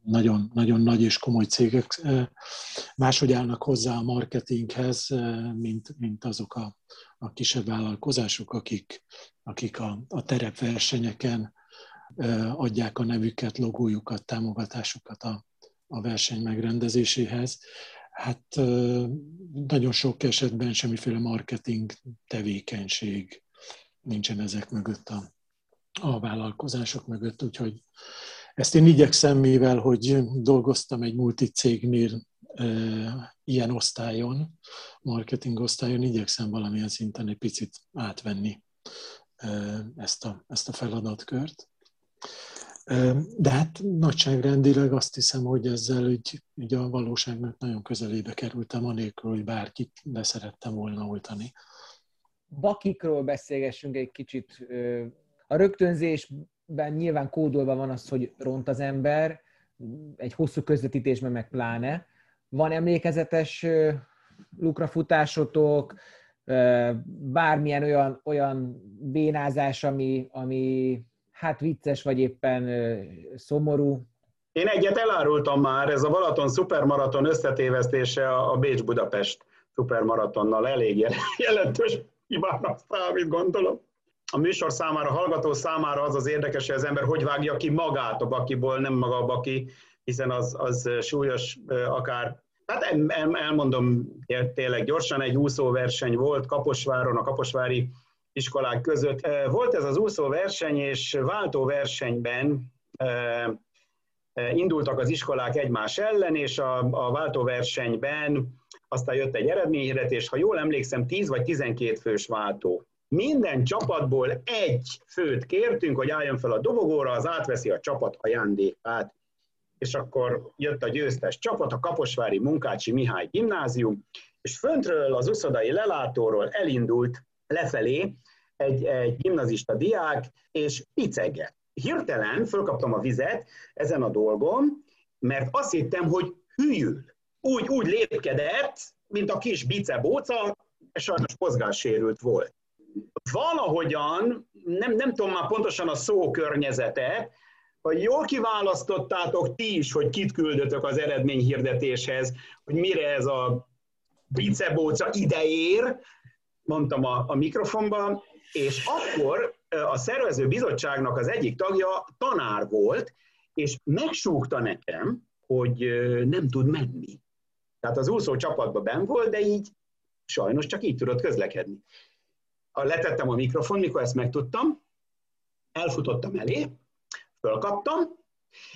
nagyon, nagyon nagy és komoly cégek máshogy állnak hozzá a marketinghez, mint, mint azok a, a kisebb vállalkozások, akik, akik a, a terepversenyeken adják a nevüket, logójukat, támogatásukat a, a verseny megrendezéséhez. Hát nagyon sok esetben semmiféle marketing tevékenység nincsen ezek mögött a, a vállalkozások mögött, úgyhogy ezt én igyekszem, mivel hogy dolgoztam egy multicégnél ilyen osztályon, marketing osztályon, igyekszem valamilyen szinten egy picit átvenni ezt a, ezt a feladatkört. De hát nagyságrendileg azt hiszem, hogy ezzel úgy, úgy a valóságnak nagyon közelébe kerültem, anélkül, hogy bárkit beszerettem volna oltani. Bakikról beszélgessünk egy kicsit. A rögtönzés ben nyilván kódolva van az, hogy ront az ember, egy hosszú közvetítésben meg pláne. Van emlékezetes lukrafutásotok, bármilyen olyan, olyan bénázás, ami, ami hát vicces, vagy éppen szomorú? Én egyet elárultam már, ez a Balaton szupermaraton összetévesztése a Bécs-Budapest szupermaratonnal elég jelentős hibának számít, gondolom a műsor számára, a hallgató számára az az érdekes, hogy az ember hogy vágja ki magát a bakiból, nem maga a baki, hiszen az, az súlyos akár Hát elmondom tényleg gyorsan, egy úszóverseny volt Kaposváron, a kaposvári iskolák között. Volt ez az úszóverseny, és váltóversenyben indultak az iskolák egymás ellen, és a, a váltóversenyben aztán jött egy eredményhirdetés, ha jól emlékszem, 10 vagy 12 fős váltó minden csapatból egy főt kértünk, hogy álljon fel a dobogóra, az átveszi a csapat ajándékát. És akkor jött a győztes csapat, a Kaposvári Munkácsi Mihály gimnázium, és föntről az uszodai lelátóról elindult lefelé egy, egy gimnazista diák, és piceget. Hirtelen fölkaptam a vizet ezen a dolgon, mert azt hittem, hogy hűl. Úgy, úgy lépkedett, mint a kis bicebóca, sajnos mozgássérült volt valahogyan, nem, nem tudom már pontosan a szó környezete, hogy jól kiválasztottátok ti is, hogy kit küldötök az eredményhirdetéshez, hogy mire ez a bicebóca ideér, mondtam a, a mikrofonban, és akkor a szervező bizottságnak az egyik tagja tanár volt, és megsúgta nekem, hogy nem tud menni. Tehát az úszó csapatban ben volt, de így sajnos csak így tudott közlekedni letettem a mikrofon, mikor ezt megtudtam, elfutottam elé, fölkaptam,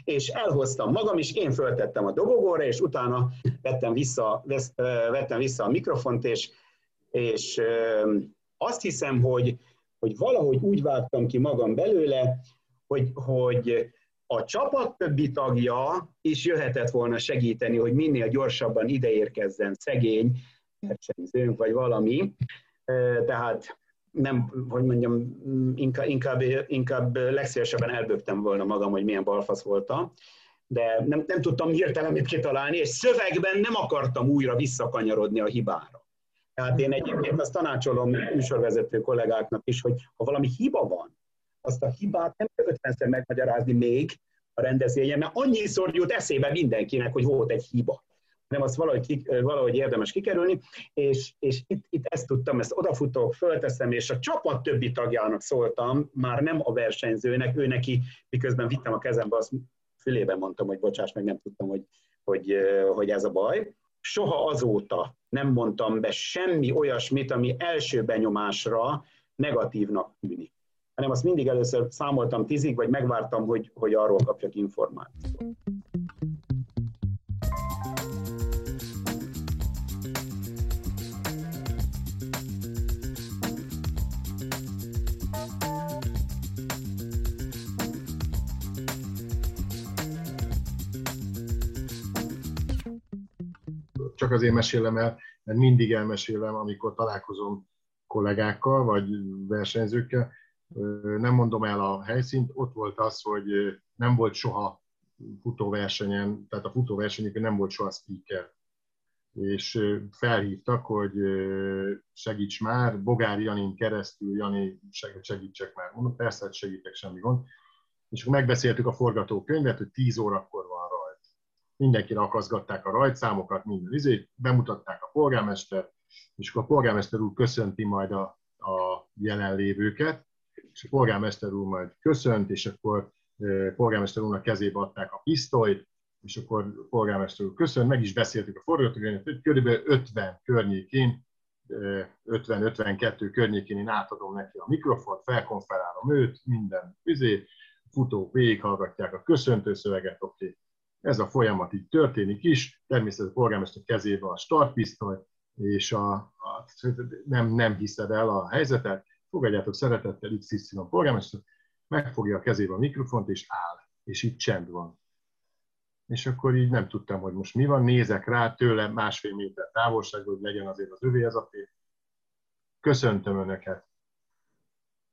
és elhoztam magam is, én föltettem a dobogóra, és utána vettem vissza, vettem vissza a mikrofont, és, és azt hiszem, hogy, hogy valahogy úgy vágtam ki magam belőle, hogy, hogy a csapat többi tagja is jöhetett volna segíteni, hogy minél gyorsabban ideérkezzen szegény versenyzőnk, vagy valami. Tehát nem, hogy mondjam, inkább, inkább, inkább legszívesebben elbögtem volna magam, hogy milyen balfasz voltam, de nem, nem tudtam hirtelen mit kitalálni, és szövegben nem akartam újra visszakanyarodni a hibára. Tehát én egyébként azt tanácsolom műsorvezető kollégáknak is, hogy ha valami hiba van, azt a hibát nem kell ötvenszer megmagyarázni még a rendezvényen, mert annyiszor jut eszébe mindenkinek, hogy volt egy hiba hanem azt valahogy, ki, valahogy érdemes kikerülni, és, és itt, itt ezt tudtam, ezt odafutok, fölteszem, és a csapat többi tagjának szóltam, már nem a versenyzőnek, ő neki, miközben vittem a kezembe, azt fülében mondtam, hogy bocsáss meg, nem tudtam, hogy, hogy, hogy ez a baj. soha azóta nem mondtam be semmi olyasmit, ami első benyomásra negatívnak tűnik. Hanem azt mindig először számoltam tízig, vagy megvártam, hogy, hogy arról kapjak információt. Csak azért mesélem el, mert mindig elmesélem, amikor találkozom kollégákkal, vagy versenyzőkkel, nem mondom el a helyszínt, ott volt az, hogy nem volt soha futóversenyen, tehát a futóversenyeken nem volt soha speaker. És felhívtak, hogy segíts már, Bogár Janin keresztül, Jani, segítsek már. Mondom, persze, hát segítek, semmi gond. És akkor megbeszéltük a forgatókönyvet, hogy 10 órakor mindenkire akaszgatták a rajtszámokat, minden izét, bemutatták a polgármester, és akkor a polgármester úr köszönti majd a, a jelenlévőket, és a polgármester úr majd köszönt, és akkor e, polgármester úrnak kezébe adták a pisztolyt, és akkor a polgármester úr köszönt, meg is beszéltük a forgatókönyvet, hogy körülbelül 50 környékén, 50-52 környékén én átadom neki a mikrofont, felkonferálom őt, minden izé, futók végighallgatják a köszöntő szöveget, oké, okay ez a folyamat így történik is, természetesen a polgármester kezébe a startpisztoly, és a, a, nem, nem hiszed el a helyzetet, fogadjátok szeretettel XY polgármester, megfogja a kezébe a mikrofont, és áll, és itt csend van. És akkor így nem tudtam, hogy most mi van, nézek rá, tőle másfél méter távolság, hogy legyen azért az övé az a fél. Köszöntöm Önöket!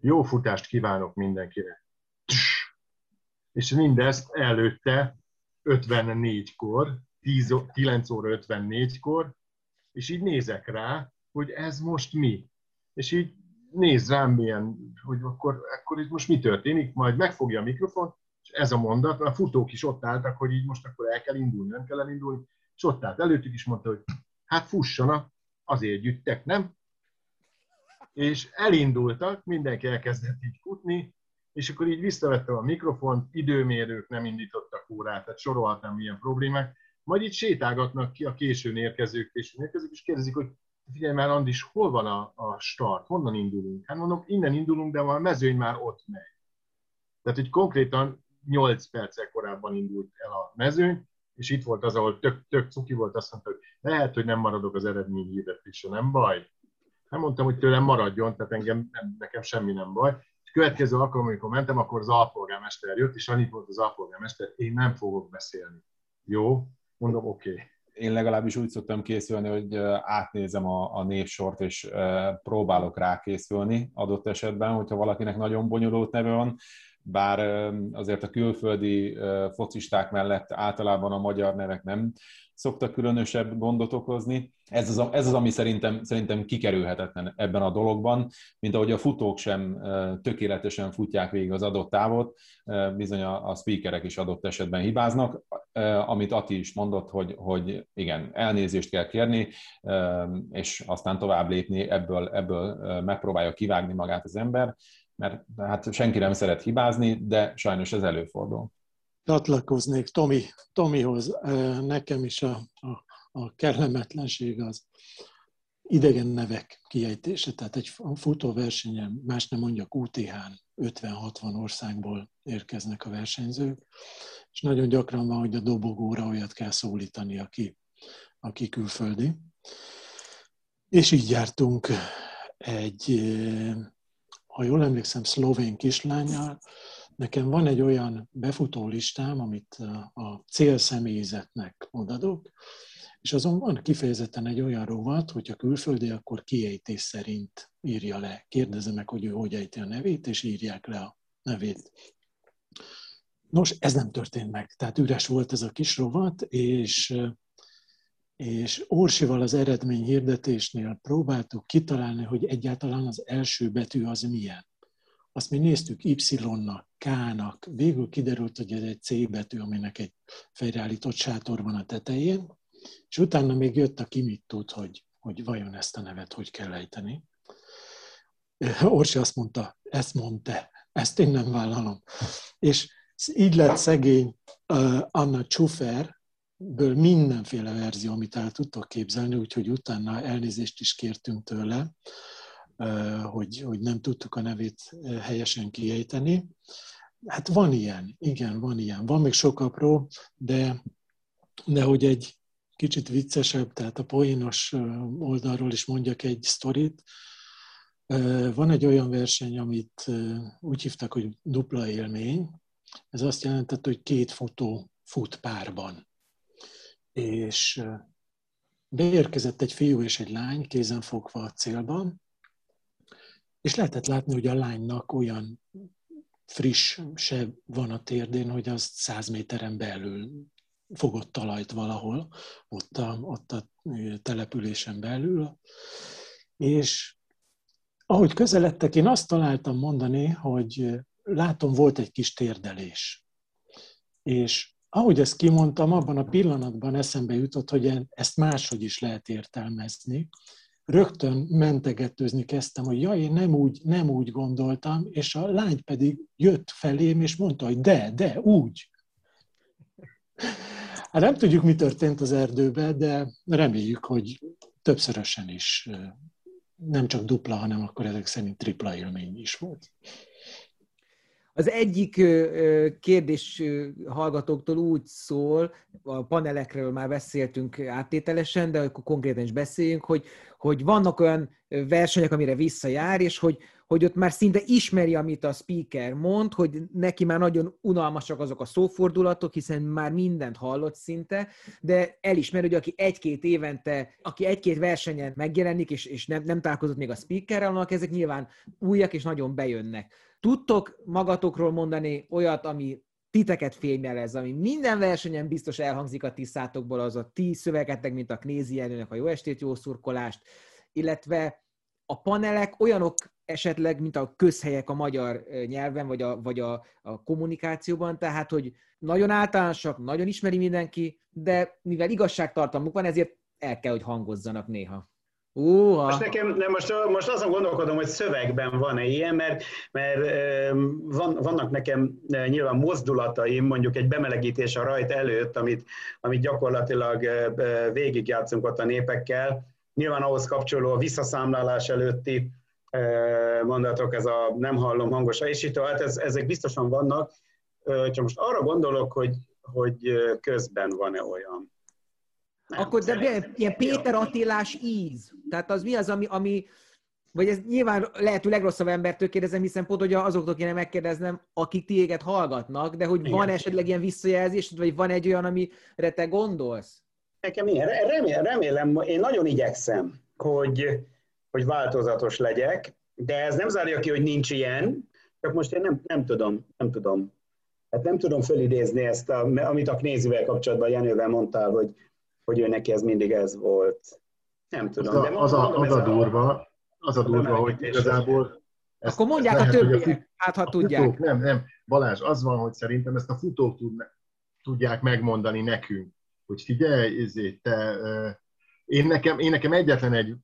Jó futást kívánok mindenkinek! És mindezt előtte 54-kor, 9 óra 54-kor, és így nézek rá, hogy ez most mi. És így néz rám milyen, hogy akkor, akkor itt most mi történik, majd megfogja a mikrofon, és ez a mondat, a futók is ott álltak, hogy így most akkor el kell indulni, nem kell elindulni, és ott állt előttük is mondta, hogy hát fussanak, azért gyűjtek, nem? És elindultak, mindenki elkezdett így futni, és akkor így visszavettem a mikrofont, időmérők nem indítottak órát, tehát sorolhatnám milyen problémák, majd itt sétálgatnak ki a későn érkezők, későn érkezők, és kérdezik, hogy figyelj már, Andis, hol van a, a start, honnan indulunk? Hát mondom, innen indulunk, de a mezőny már ott megy. Tehát, hogy konkrétan 8 perccel korábban indult el a mezőny, és itt volt az, ahol tök, tök cuki volt, azt mondta, hogy lehet, hogy nem maradok az eredmény hirdetésre, nem baj. Nem mondtam, hogy tőlem maradjon, tehát engem, nekem semmi nem baj következő alkalom, amikor mentem, akkor az alpolgármester jött, és annyit volt az alpolgármester, én nem fogok beszélni. Jó? Mondom, oké. Okay. Én legalábbis úgy szoktam készülni, hogy átnézem a, a névsort, és próbálok rákészülni adott esetben, hogyha valakinek nagyon bonyolult neve van, bár azért a külföldi focisták mellett általában a magyar nevek nem szoktak különösebb gondot okozni. Ez az, ez az ami szerintem, szerintem kikerülhetetlen ebben a dologban, mint ahogy a futók sem tökéletesen futják végig az adott távot, bizony a, a speakerek is adott esetben hibáznak, amit Ati is mondott, hogy, hogy igen, elnézést kell kérni, és aztán tovább lépni, ebből, ebből megpróbálja kivágni magát az ember, mert hát senki nem szeret hibázni, de sajnos ez előfordul csatlakoznék Tomi, Tomihoz. Nekem is a, a, a kellemetlenség az idegen nevek kiejtése, tehát egy futóversenyen, más nem mondjak, UTH-n 50-60 országból érkeznek a versenyzők, és nagyon gyakran van, hogy a dobogóra olyat kell szólítani, aki, aki külföldi. És így jártunk egy, ha jól emlékszem, szlovén kislányjal, Nekem van egy olyan befutó listám, amit a célszemélyzetnek odadok, és azon van kifejezetten egy olyan rovat, hogyha külföldi, akkor kiejtés szerint írja le. Kérdezem meg, hogy ő hogy ejti a nevét, és írják le a nevét. Nos, ez nem történt meg. Tehát üres volt ez a kis rovat, és, és Orsival az eredmény hirdetésnél próbáltuk kitalálni, hogy egyáltalán az első betű az milyen. Azt mi néztük Y-nak, K-nak, végül kiderült, hogy ez egy C betű, aminek egy fejreállított sátor van a tetején, és utána még jött, aki mit tud, hogy, hogy vajon ezt a nevet hogy kell ejteni. Orsi azt mondta, ezt mondta, ezt én nem vállalom. És így lett szegény uh, Anna Csufer, ből mindenféle verzió, amit el tudtok képzelni, úgyhogy utána elnézést is kértünk tőle, hogy, hogy nem tudtuk a nevét helyesen kiejteni. Hát van ilyen, igen, van ilyen. Van még sok apró, de, de hogy egy kicsit viccesebb, tehát a poénos oldalról is mondjak egy sztorit. Van egy olyan verseny, amit úgy hívtak, hogy dupla élmény. Ez azt jelentette, hogy két futó fut párban. És beérkezett egy fiú és egy lány kézen fogva a célban, és lehetett látni, hogy a lánynak olyan friss se van a térdén, hogy az száz méteren belül fogott talajt valahol, ott a, ott a településen belül. És ahogy közeledtek, én azt találtam mondani, hogy látom, volt egy kis térdelés. És ahogy ezt kimondtam, abban a pillanatban eszembe jutott, hogy ezt máshogy is lehet értelmezni. Rögtön mentegetőzni kezdtem, hogy ja, én nem úgy, nem úgy gondoltam, és a lány pedig jött felém, és mondta, hogy de, de, úgy. Hát nem tudjuk, mi történt az erdőben, de reméljük, hogy többszörösen is nem csak dupla, hanem akkor ezek szerint tripla élmény is volt. Az egyik kérdés hallgatóktól úgy szól, a panelekről már beszéltünk áttételesen, de akkor konkrétan is beszéljünk, hogy, hogy vannak olyan versenyek, amire visszajár, és hogy, hogy ott már szinte ismeri, amit a speaker mond, hogy neki már nagyon unalmasak azok a szófordulatok, hiszen már mindent hallott szinte, de elismeri, hogy aki egy-két évente, aki egy-két versenyen megjelenik, és, és nem, nem találkozott még a speakerrel, annak ezek nyilván újak és nagyon bejönnek. Tudtok magatokról mondani olyat, ami titeket fémjelez, ami minden versenyen biztos elhangzik a tisztátokból, az a ti szövegetek, mint a Knézi Jenőnek a jó estét, jó szurkolást, illetve a panelek olyanok esetleg, mint a közhelyek a magyar nyelven, vagy a, vagy a, a kommunikációban, tehát, hogy nagyon általánosak, nagyon ismeri mindenki, de mivel igazságtartalmuk van, ezért el kell, hogy hangozzanak néha. Uh, most nekem, nem, most, most azon gondolkodom, hogy szövegben van-e ilyen, mert, mert van, vannak nekem nyilván mozdulataim, mondjuk egy bemelegítés a rajt előtt, amit, amit gyakorlatilag végigjátszunk ott a népekkel. Nyilván ahhoz kapcsoló a visszaszámlálás előtti mondatok, ez a nem hallom hangosan, és itt hát ez, ezek biztosan vannak, csak most arra gondolok, hogy, hogy közben van-e olyan. Nem, Akkor de be, ilyen Péter Attilás íz. Tehát az mi az, ami, ami vagy ez nyilván lehető legrosszabb embertől kérdezem, hiszen pont hogy azoktól kéne megkérdeznem, akik tiéget hallgatnak, de hogy Igen. van esetleg ilyen visszajelzés, vagy van egy olyan, amire te gondolsz? Nekem ilyen, remélem, remélem, én nagyon igyekszem, hogy, hogy változatos legyek, de ez nem zárja ki, hogy nincs ilyen, csak most én nem, nem tudom, nem tudom. Hát nem tudom fölidézni ezt, a, amit a Knézivel kapcsolatban Jenővel mondtál, hogy hogy ő neki ez mindig ez volt. Nem tudom. Az a, de az a, az a durva, az a durva, hogy igazából... Ezt, Akkor mondják lehet, a többiek, hát ha a tudják. Futók, nem, nem. Balázs, az van, hogy szerintem ezt a futók tudnak, tudják megmondani nekünk, hogy figyelj, ezért te, én nekem, én nekem egyetlen egy,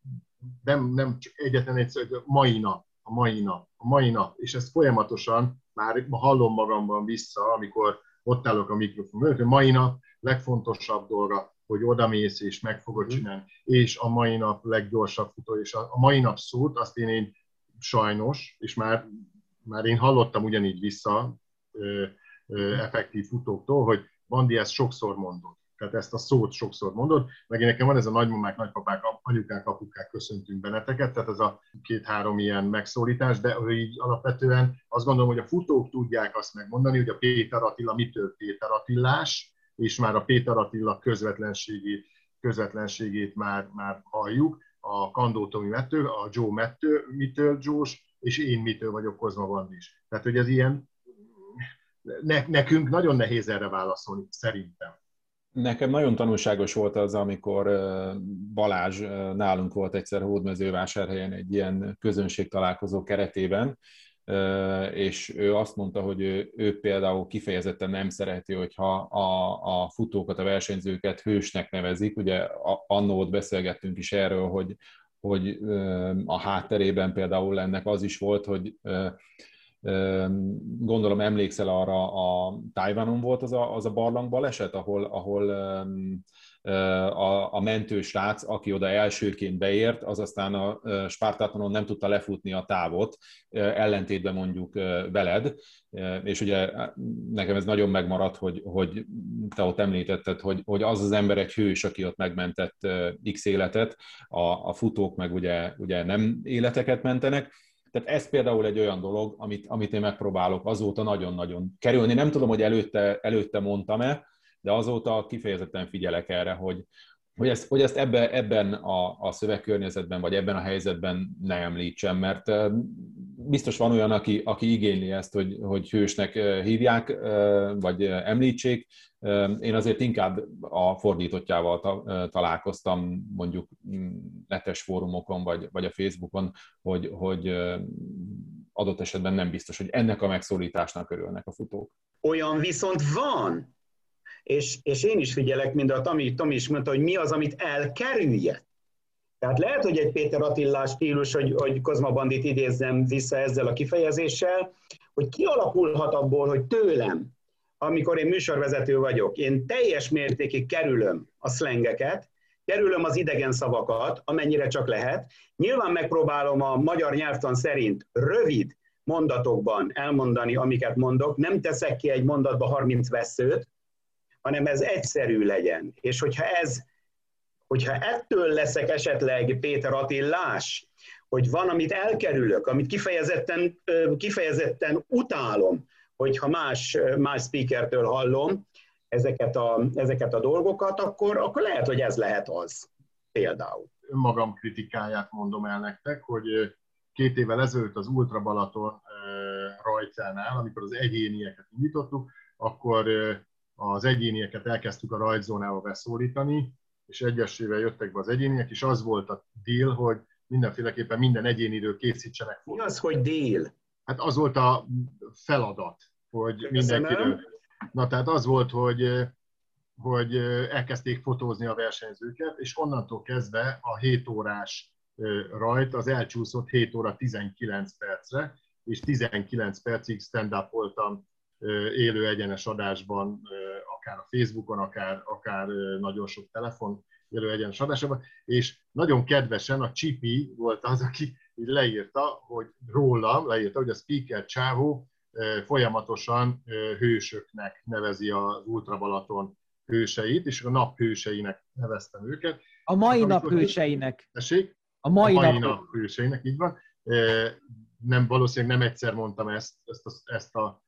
nem, nem csak egyetlen egy, a mai nap, a mai nap, a mai nap, és ezt folyamatosan már hallom magamban vissza, amikor ott állok a mikrofon mögött, a mai nap legfontosabb dolga, hogy odamész és meg fogod mhm. csinálni. És a mai nap leggyorsabb futó, és a, mai nap szót, azt én, én sajnos, és már, már én hallottam ugyanígy vissza ö, ö, effektív futóktól, hogy Bandi ezt sokszor mondott. Tehát ezt a szót sokszor mondod, meg én nekem van ez a nagymamák, nagypapák, anyukák, apukák köszöntünk benneteket, tehát ez a két-három ilyen megszólítás, de így alapvetően azt gondolom, hogy a futók tudják azt megmondani, hogy a Péter Attila mitől Péter Attillás, és már a Péter Attila közvetlenségét, közvetlenségét már, már halljuk, a Kandó Tomi Mettő, a Joe Mettő, mitől Joe-s, és én mitől vagyok Kozma Van is. Tehát, hogy ez ilyen, ne, nekünk nagyon nehéz erre válaszolni, szerintem. Nekem nagyon tanulságos volt az, amikor Balázs nálunk volt egyszer Hódmezővásárhelyen egy ilyen közönség találkozó keretében, és ő azt mondta, hogy ő, ő például kifejezetten nem szereti, hogyha a, a futókat, a versenyzőket hősnek nevezik. Ugye annó ott beszélgettünk is erről, hogy, hogy a hátterében például ennek az is volt, hogy Gondolom emlékszel arra, a Tajvanon volt az a, az a barlang ahol, ahol a, a mentősrác, aki oda elsőként beért, az aztán a Spartatonon nem tudta lefutni a távot, ellentétben mondjuk veled, és ugye nekem ez nagyon megmaradt, hogy, hogy te ott említetted, hogy, hogy az az ember egy hős, aki ott megmentett x életet, a, a futók meg ugye, ugye nem életeket mentenek, tehát ez például egy olyan dolog, amit, amit én megpróbálok azóta nagyon-nagyon kerülni. Nem tudom, hogy előtte, előtte mondtam-e, de azóta kifejezetten figyelek erre, hogy, hogy ezt, hogy ezt ebbe, ebben a, a szövegkörnyezetben, vagy ebben a helyzetben ne említsem, mert biztos van olyan, aki, aki igényli ezt, hogy, hogy hősnek hívják, vagy említsék. Én azért inkább a fordítottjával találkoztam mondjuk mm, netes fórumokon, vagy, vagy a Facebookon, hogy, hogy adott esetben nem biztos, hogy ennek a megszólításnak örülnek a futók. Olyan viszont van, és, és én is figyelek, mint a Tomi, Tomi is mondta, hogy mi az, amit elkerülje. Tehát lehet, hogy egy Péter Attillás stílus, hogy, hogy Kozma Bandit idézzem vissza ezzel a kifejezéssel, hogy kialakulhat abból, hogy tőlem, amikor én műsorvezető vagyok, én teljes mértékig kerülöm a szlengeket, kerülöm az idegen szavakat, amennyire csak lehet. Nyilván megpróbálom a magyar nyelvtan szerint rövid mondatokban elmondani, amiket mondok. Nem teszek ki egy mondatba 30 veszőt, hanem ez egyszerű legyen. És hogyha ez, hogyha ettől leszek esetleg Péter Attillás, hogy van, amit elkerülök, amit kifejezetten, kifejezetten utálom, hogyha más, más speakertől hallom ezeket a, ezeket a dolgokat, akkor, akkor lehet, hogy ez lehet az például. Magam kritikáját mondom el nektek, hogy két évvel ezelőtt az Ultra Balaton rajtjánál, amikor az egyénieket indítottuk, akkor az egyénieket elkezdtük a rajtzónába beszólítani, és egyesével jöttek be az egyéniek, és az volt a deal, hogy mindenféleképpen minden egyéniről készítsenek. Mi az, hogy deal? Hát az volt a feladat, hogy mindenkiről. Na tehát az volt, hogy, hogy elkezdték fotózni a versenyzőket, és onnantól kezdve a 7 órás rajt az elcsúszott 7 óra 19 percre, és 19 percig stand-up voltam élő egyenes adásban, akár a Facebookon, akár, akár nagyon sok telefon élő egyenes adásban, és nagyon kedvesen a Csipi volt az, aki így leírta, hogy rólam, leírta, hogy a speaker csávó folyamatosan hősöknek nevezi az Ultra Balaton hőseit, és a nap hőseinek neveztem őket. A mai nap hőseinek. Tessék? A mai, a mai nap, nap hőseinek, így van. Nem, valószínűleg nem egyszer mondtam ezt, ezt, a, ezt a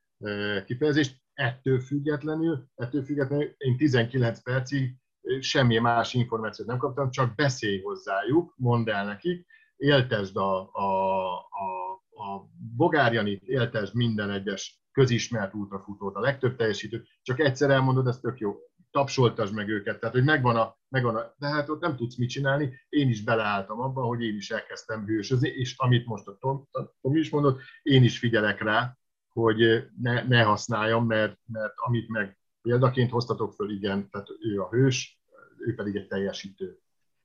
kifejezést. Ettől függetlenül, ettől függetlenül én 19 percig semmi más információt nem kaptam, csak beszélj hozzájuk, mondd el nekik, éltesd a, a, a, a Bogárjanit, éltesd minden egyes közismert útrafutót, a legtöbb teljesítő, csak egyszer elmondod, ez tök jó, tapsoltasd meg őket, tehát hogy megvan a, megvan a, de hát ott nem tudsz mit csinálni, én is beleálltam abba, hogy én is elkezdtem hősözni, és amit most a Tom is mondott, én is figyelek rá, hogy ne, ne használjam, mert, mert amit meg példaként hoztatok föl, igen, tehát ő a hős, ő pedig egy teljesítő.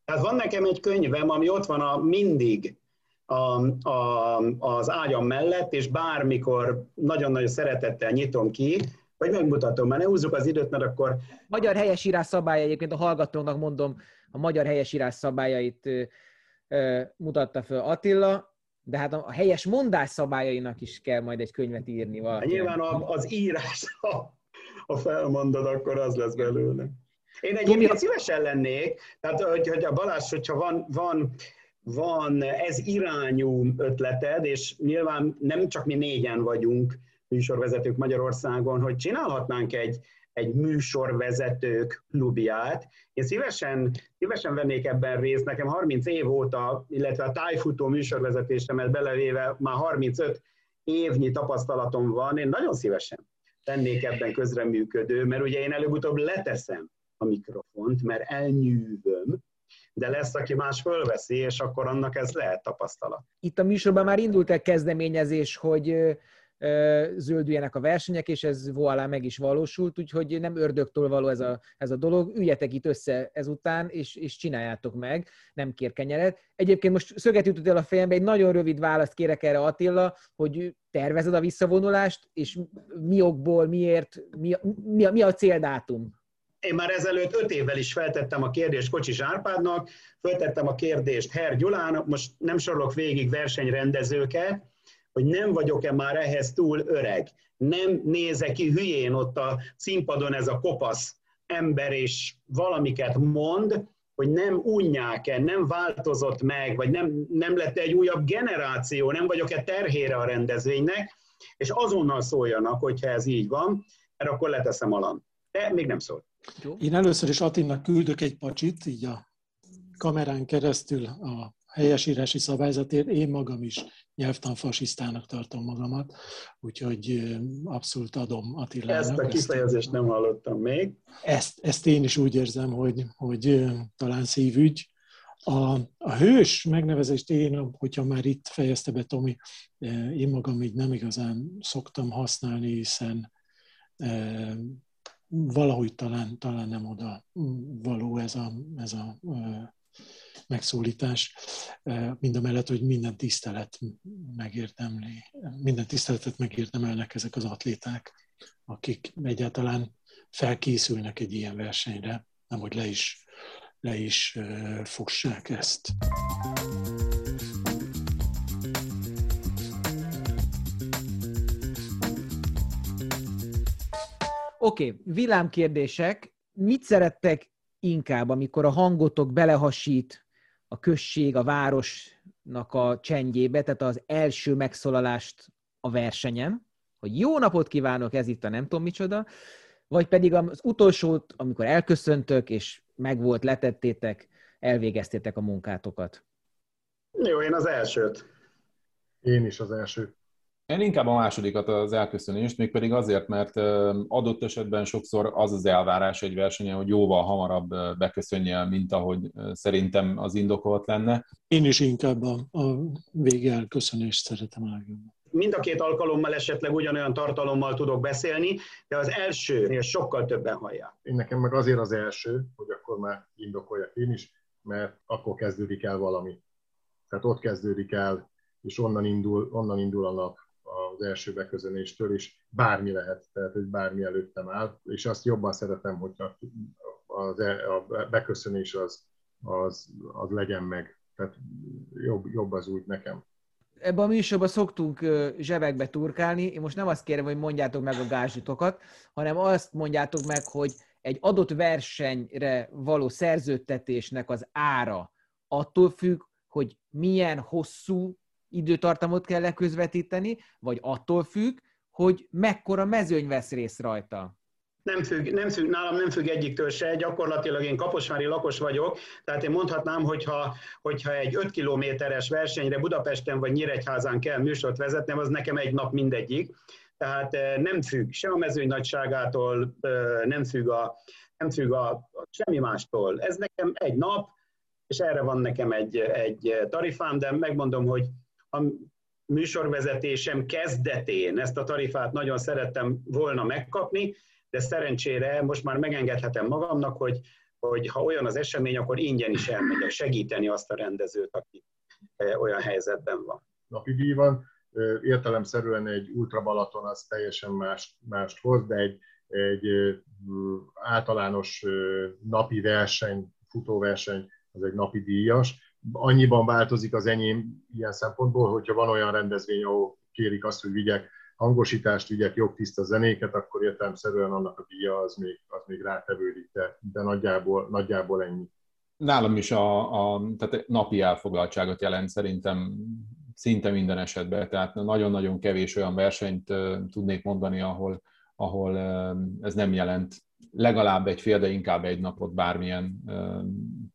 Tehát van nekem egy könyvem, ami ott van a mindig a, a, az ágyam mellett, és bármikor nagyon-nagyon szeretettel nyitom ki, vagy megmutatom, mert ne húzzuk az időt, mert akkor... Magyar helyesírás szabálya, egyébként a hallgatónak mondom, a magyar helyesírás szabályait ö, ö, mutatta föl Attila, de hát a helyes mondás szabályainak is kell majd egy könyvet írni valaki. Hát nyilván az írás, ha, ha felmondod, akkor az lesz belőle. Én egyébként szívesen lennék, tehát hogy, hogy a Balázs, hogyha van, van, van ez irányú ötleted, és nyilván nem csak mi négyen vagyunk műsorvezetők Magyarországon, hogy csinálhatnánk egy, egy műsorvezetők klubját. Én szívesen, szívesen vennék ebben részt, nekem 30 év óta, illetve a tájfutó műsorvezetésemet belevéve már 35 évnyi tapasztalatom van, én nagyon szívesen tennék ebben közreműködő, mert ugye én előbb-utóbb leteszem a mikrofont, mert elnyűvöm, de lesz, aki más fölveszi, és akkor annak ez lehet tapasztalat. Itt a műsorban már indult egy kezdeményezés, hogy zöldüljenek a versenyek, és ez voilá meg is valósult, úgyhogy nem ördögtől való ez a, ez a dolog. Üljetek itt össze ezután, és, és csináljátok meg, nem kér kenyeret. Egyébként most szöget jutott el a fejembe, egy nagyon rövid választ kérek erre Attila, hogy tervezed a visszavonulást, és mi okból, miért, mi, mi, mi a céldátum? Én már ezelőtt öt évvel is feltettem a kérdést Kocsis Árpádnak, feltettem a kérdést Her Gyulának, most nem sorolok végig versenyrendezőket, hogy nem vagyok-e már ehhez túl öreg. Nem nézek ki hülyén ott a színpadon ez a kopasz ember, és valamiket mond, hogy nem unják-e, nem változott meg, vagy nem, nem lett egy újabb generáció, nem vagyok-e terhére a rendezvénynek, és azonnal szóljanak, hogyha ez így van, mert akkor leteszem alam. De még nem szól. Én először is Attinak küldök egy pacsit, így a kamerán keresztül a helyesírási szabályzatért. Én magam is nyelvtanfasisztának tartom magamat, úgyhogy abszolút adom Attilának. Ezt a kifejezést nem hallottam még. Ezt, ezt én is úgy érzem, hogy, hogy talán szívügy. A, a hős megnevezést én, hogyha már itt fejezte be Tomi, én magam így nem igazán szoktam használni, hiszen valahogy talán, talán nem oda való ez a, ez a megszólítás, mind a mellett, hogy minden tisztelet megérdemli, minden tiszteletet megérdemelnek ezek az atléták, akik egyáltalán felkészülnek egy ilyen versenyre, nem hogy le is, le is fossák ezt. Oké, okay, villámkérdések. Mit szerettek inkább, amikor a hangotok belehasít a község, a városnak a csendjébe, tehát az első megszólalást a versenyen, hogy jó napot kívánok, ez itt a nem tudom micsoda, vagy pedig az utolsót, amikor elköszöntök, és megvolt, letettétek, elvégeztétek a munkátokat? Jó, én az elsőt. Én is az elsőt. Én inkább a másodikat az elköszönést, mégpedig azért, mert adott esetben sokszor az az elvárás egy versenyen, hogy jóval hamarabb beköszönje, mint ahogy szerintem az indokolt lenne. Én is inkább a, a vége elköszönést szeretem legjobban. Mind a két alkalommal esetleg ugyanolyan tartalommal tudok beszélni, de az elsőnél sokkal többen hallják. Én nekem meg azért az első, hogy akkor már indokoljak én is, mert akkor kezdődik el valami. Tehát ott kezdődik el, és onnan indul, onnan indul a nap az első beközönéstől, és bármi lehet, tehát hogy bármi előttem áll, és azt jobban szeretem, hogy az, e, a beköszönés az, az, az legyen meg. Tehát jobb, jobb az úgy nekem. Ebben a műsorban szoktunk zsebekbe turkálni. Én most nem azt kérem, hogy mondjátok meg a gázsitokat, hanem azt mondjátok meg, hogy egy adott versenyre való szerződtetésnek az ára attól függ, hogy milyen hosszú időtartamot kell leközvetíteni, vagy attól függ, hogy mekkora mezőny vesz részt rajta? Nem függ, nem függ, nálam nem függ egyiktől se, gyakorlatilag én kaposvári lakos vagyok, tehát én mondhatnám, hogyha, hogyha egy 5 kilométeres versenyre Budapesten vagy Nyíregyházán kell műsort vezetnem, az nekem egy nap mindegyik. Tehát eh, nem függ se a mezőny nagyságától, eh, nem függ, a, nem függ a, a semmi mástól. Ez nekem egy nap, és erre van nekem egy, egy tarifám, de megmondom, hogy a műsorvezetésem kezdetén ezt a tarifát nagyon szerettem volna megkapni, de szerencsére most már megengedhetem magamnak, hogy, hogy ha olyan az esemény, akkor ingyen is elmegyek segíteni azt a rendezőt, aki e, olyan helyzetben van. Napi díj van, értelemszerűen egy Ultra Balaton az teljesen más, mást hoz, de egy, egy általános napi verseny, futóverseny, az egy napi díjas, annyiban változik az enyém ilyen szempontból, hogyha van olyan rendezvény, ahol kérik azt, hogy vigyek hangosítást, vigyek jobb tiszta zenéket, akkor értelemszerűen annak a díja az még, az még rátevődik, de, de nagyjából, nagyjából ennyi. Nálam is a, a tehát napi elfoglaltságot jelent szerintem szinte minden esetben, tehát nagyon-nagyon kevés olyan versenyt tudnék mondani, ahol, ahol ez nem jelent. Legalább egy fél, de inkább egy napot bármilyen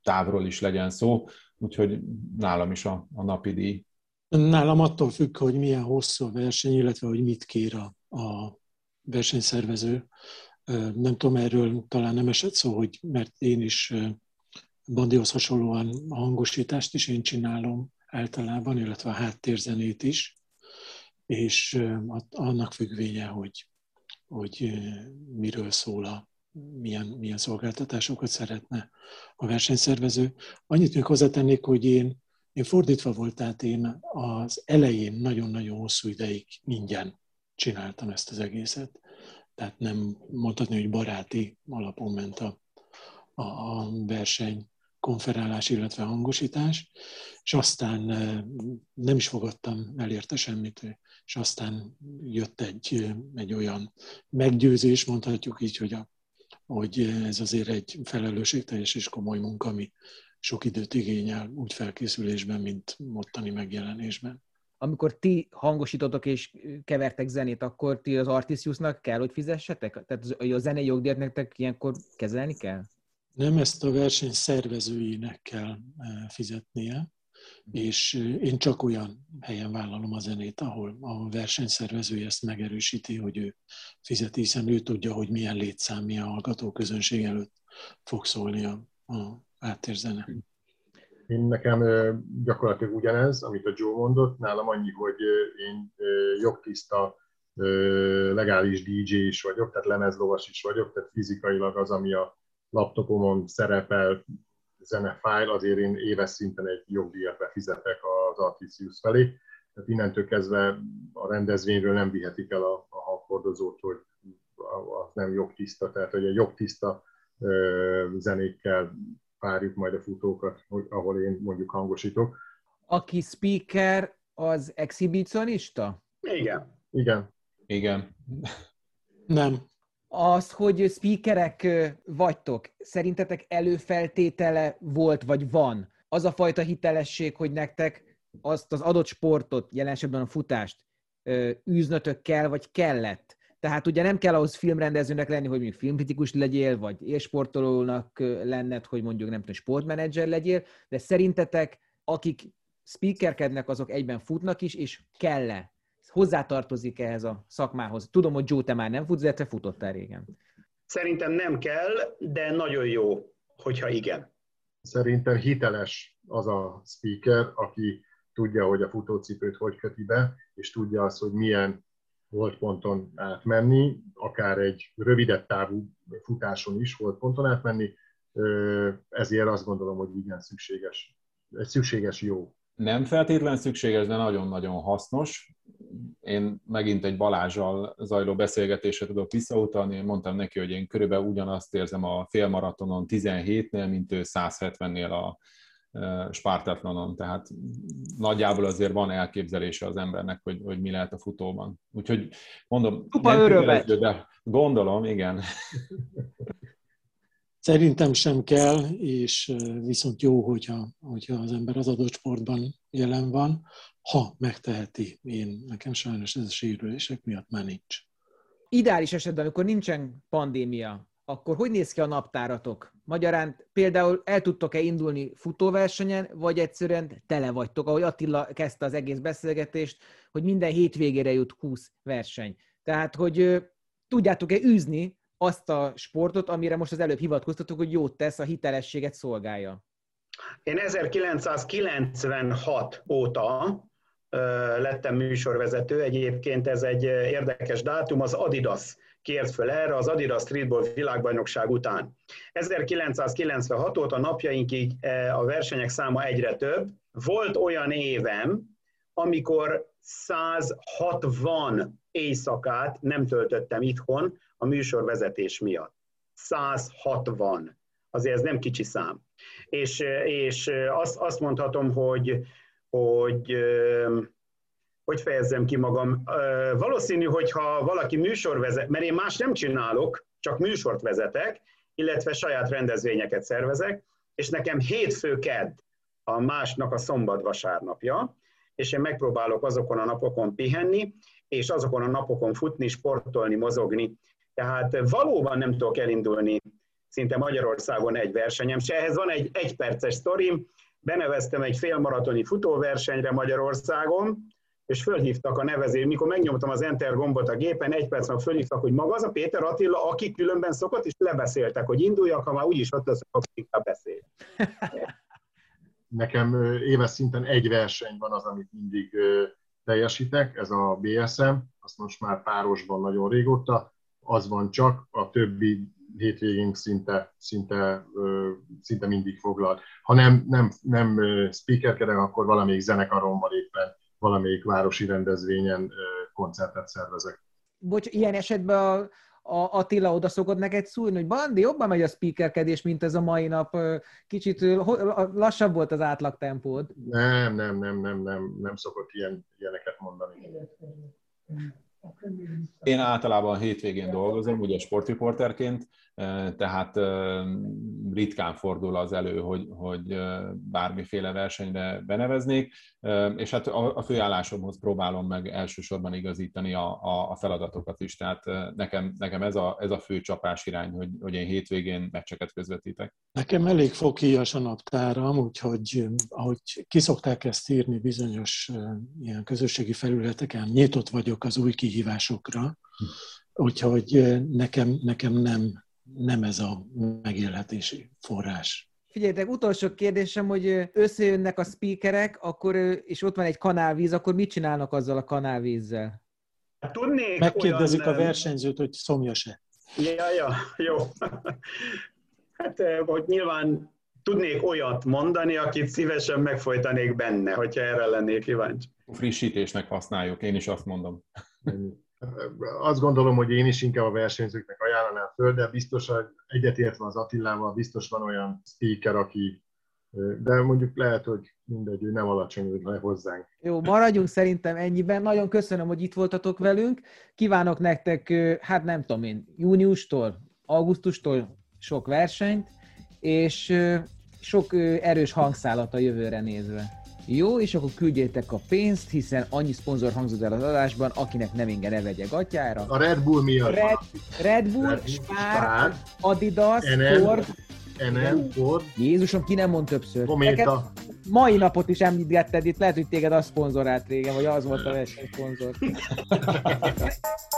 távról is legyen szó úgyhogy nálam is a, a napi díj. Nálam attól függ, hogy milyen hosszú a verseny, illetve hogy mit kér a, a versenyszervező. Nem tudom, erről talán nem esett szó, hogy mert én is Bandihoz hasonlóan a hangosítást is én csinálom általában, illetve a háttérzenét is. és annak függvénye, hogy, hogy miről szól a, milyen, milyen szolgáltatásokat szeretne a versenyszervező. Annyit még hozzátennék, hogy én, én fordítva volt, tehát én az elején nagyon-nagyon hosszú ideig ingyen csináltam ezt az egészet. Tehát nem mondhatni, hogy baráti alapon ment a, a, a verseny konferálás, illetve hangosítás, és aztán nem is fogadtam el érte semmit, és aztán jött egy, egy olyan meggyőzés, mondhatjuk így, hogy, a, hogy ez azért egy felelősségteljes és komoly munka, ami sok időt igényel úgy felkészülésben, mint mottani megjelenésben. Amikor ti hangosítotok és kevertek zenét, akkor ti az Artisiusnak kell, hogy fizessetek? Tehát a zenei jogdíjat nektek ilyenkor kezelni kell? Nem ezt a verseny szervezőinek kell e, fizetnie, és e, én csak olyan helyen vállalom a zenét, ahol a versenyszervezője ezt megerősíti, hogy ő fizeti, hiszen ő tudja, hogy milyen létszám, milyen hallgató közönség előtt fog szólni a, a áttérzene. Én nekem gyakorlatilag ugyanez, amit a Joe mondott, nálam annyi, hogy én jogtiszta legális DJ is vagyok, tehát lemezlovas is vagyok, tehát fizikailag az, ami a laptopomon szerepel zenefájl, azért én éves szinten egy jogdíjat befizetek az Artisius felé. Tehát innentől kezdve a rendezvényről nem vihetik el a, a hangfordozót, hogy az nem jogtiszta, tehát hogy a jogtiszta zenékkel párjuk majd a futókat, hogy, ahol én mondjuk hangosítok. Aki speaker, az exhibicionista? Igen. Igen. Igen. Nem az, hogy speakerek vagytok, szerintetek előfeltétele volt, vagy van? Az a fajta hitelesség, hogy nektek azt az adott sportot, jelen esetben a futást űznötök kell, vagy kellett? Tehát ugye nem kell ahhoz filmrendezőnek lenni, hogy mondjuk filmkritikus legyél, vagy élsportolónak lenned, hogy mondjuk nem tudom, sportmenedzser legyél, de szerintetek, akik speakerkednek, azok egyben futnak is, és kell-e hozzátartozik ehhez a szakmához? Tudom, hogy Joe, te már nem futsz, de te futottál régen. Szerintem nem kell, de nagyon jó, hogyha igen. Szerintem hiteles az a speaker, aki tudja, hogy a futócipőt hogy köti be, és tudja azt, hogy milyen volt ponton átmenni, akár egy rövidebb távú futáson is volt ponton átmenni, ezért azt gondolom, hogy igen szükséges, egy szükséges jó. Nem feltétlen szükséges, de nagyon-nagyon hasznos én megint egy Balázsjal zajló beszélgetésre tudok visszautalni, én mondtam neki, hogy én körülbelül ugyanazt érzem a félmaratonon 17-nél, mint ő 170-nél a Spartatlonon, tehát nagyjából azért van elképzelése az embernek, hogy, hogy mi lehet a futóban. Úgyhogy mondom, Tupa nem de gondolom, igen. Szerintem sem kell, és viszont jó, hogyha, hogyha az ember az adott sportban jelen van, ha megteheti. Én, nekem sajnos ez a sérülések miatt már nincs. Ideális esetben, amikor nincsen pandémia, akkor hogy néz ki a naptáratok? Magyarán például el tudtok-e indulni futóversenyen, vagy egyszerűen tele vagytok, ahogy Attila kezdte az egész beszélgetést, hogy minden hétvégére jut 20 verseny. Tehát, hogy tudjátok-e űzni azt a sportot, amire most az előbb hivatkoztatok, hogy jót tesz, a hitelességet szolgálja? Én 1996 óta lettem műsorvezető. Egyébként ez egy érdekes dátum, az Adidas kért föl erre az Adidas Streetball világbajnokság után. 1996 óta napjainkig a versenyek száma egyre több. Volt olyan évem, amikor 160 éjszakát nem töltöttem itthon a műsorvezetés miatt. 160. Azért ez nem kicsi szám. És, és azt, azt mondhatom, hogy hogy hogy fejezzem ki magam. Valószínű, hogyha valaki műsorvezet, mert én más nem csinálok, csak műsort vezetek, illetve saját rendezvényeket szervezek, és nekem hétfő kedd a másnak a szombat vasárnapja, és én megpróbálok azokon a napokon pihenni, és azokon a napokon futni, sportolni, mozogni. Tehát valóban nem tudok elindulni szinte Magyarországon egy versenyem se. Ehhez van egy egyperces sztorim, beneveztem egy félmaratoni futóversenyre Magyarországon, és fölhívtak a nevezés, mikor megnyomtam az Enter gombot a gépen, egy perc meg fölhívtak, hogy maga az a Péter Attila, aki különben szokott, és lebeszéltek, hogy induljak, ha már úgyis ott hogy inkább beszél. (laughs) Nekem éves szinten egy verseny van az, amit mindig teljesítek, ez a BSM, azt most már párosban nagyon régóta, az van csak, a többi hétvégén szinte, szinte, szinte mindig foglalt. Ha nem, nem, nem speakerkedek, akkor valamelyik zenekaron van éppen, valamelyik városi rendezvényen koncertet szervezek. Bocs, ilyen esetben a, a Attila oda szokott neked szúrni, hogy Bandi, jobban megy a speakerkedés, mint ez a mai nap. Kicsit lassabb volt az átlagtempód. Nem, nem, nem, nem, nem, nem szokott ilyen, ilyeneket mondani. Én általában hétvégén dolgozom, ugye sportriporterként, tehát ritkán fordul az elő, hogy, hogy bármiféle versenyre beneveznék, és hát a főállásomhoz próbálom meg elsősorban igazítani a, a feladatokat is, tehát nekem, nekem ez, a, ez a fő csapás irány, hogy, hogy én hétvégén meccseket közvetítek. Nekem elég foghíjas a naptáram, úgyhogy ahogy kiszokták ezt írni bizonyos ilyen közösségi felületeken, nyitott vagyok az új kihívásokra, hm. úgyhogy nekem, nekem nem nem ez a megélhetési forrás. Figyeljetek, utolsó kérdésem, hogy összejönnek a speakerek, akkor, és ott van egy kanálvíz, akkor mit csinálnak azzal a kanálvízzel? Hát tudnék Megkérdezik olyan... a versenyzőt, hogy szomjas-e. Ja, ja, jó. Hát, hogy nyilván tudnék olyat mondani, akit szívesen megfojtanék benne, hogyha erre lennék kíváncsi. Frissítésnek használjuk, én is azt mondom. Azt gondolom, hogy én is inkább a versenyzőknek ajánlanám föl, de biztos, hogy egyetértve az Attilával, biztos van olyan speaker, aki de mondjuk lehet, hogy mindegy, ő nem alacsony le hozzánk. Jó, maradjunk szerintem ennyiben. Nagyon köszönöm, hogy itt voltatok velünk. Kívánok nektek, hát nem tudom én, júniustól, augusztustól sok versenyt, és sok erős hangszálat a jövőre nézve. Jó, és akkor küldjétek a pénzt, hiszen annyi szponzor hangzott el az adásban, akinek nem inge ne vegye gatyára. A Red Bull miatt Red, Red Bull, Red Bull Spár, Adidas, NL, Ford. NL, Ford. Jézusom, ki nem mond többször. Kométa. mai napot is említetted itt, lehet, hogy téged az szponzorált régen, vagy az volt a versenyszponzor. (laughs)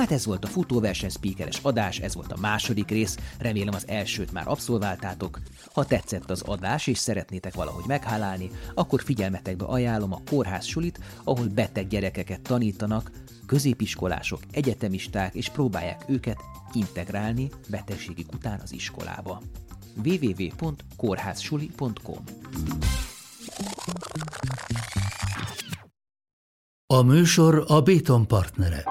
Hát ez volt a futóverseny speakeres adás, ez volt a második rész, remélem az elsőt már abszolváltátok. Ha tetszett az adás és szeretnétek valahogy meghálálni, akkor figyelmetekbe ajánlom a kórház sulit, ahol beteg gyerekeket tanítanak, középiskolások, egyetemisták, és próbálják őket integrálni betegségük után az iskolába. www.kórházsuli.com A műsor a Béton partnere.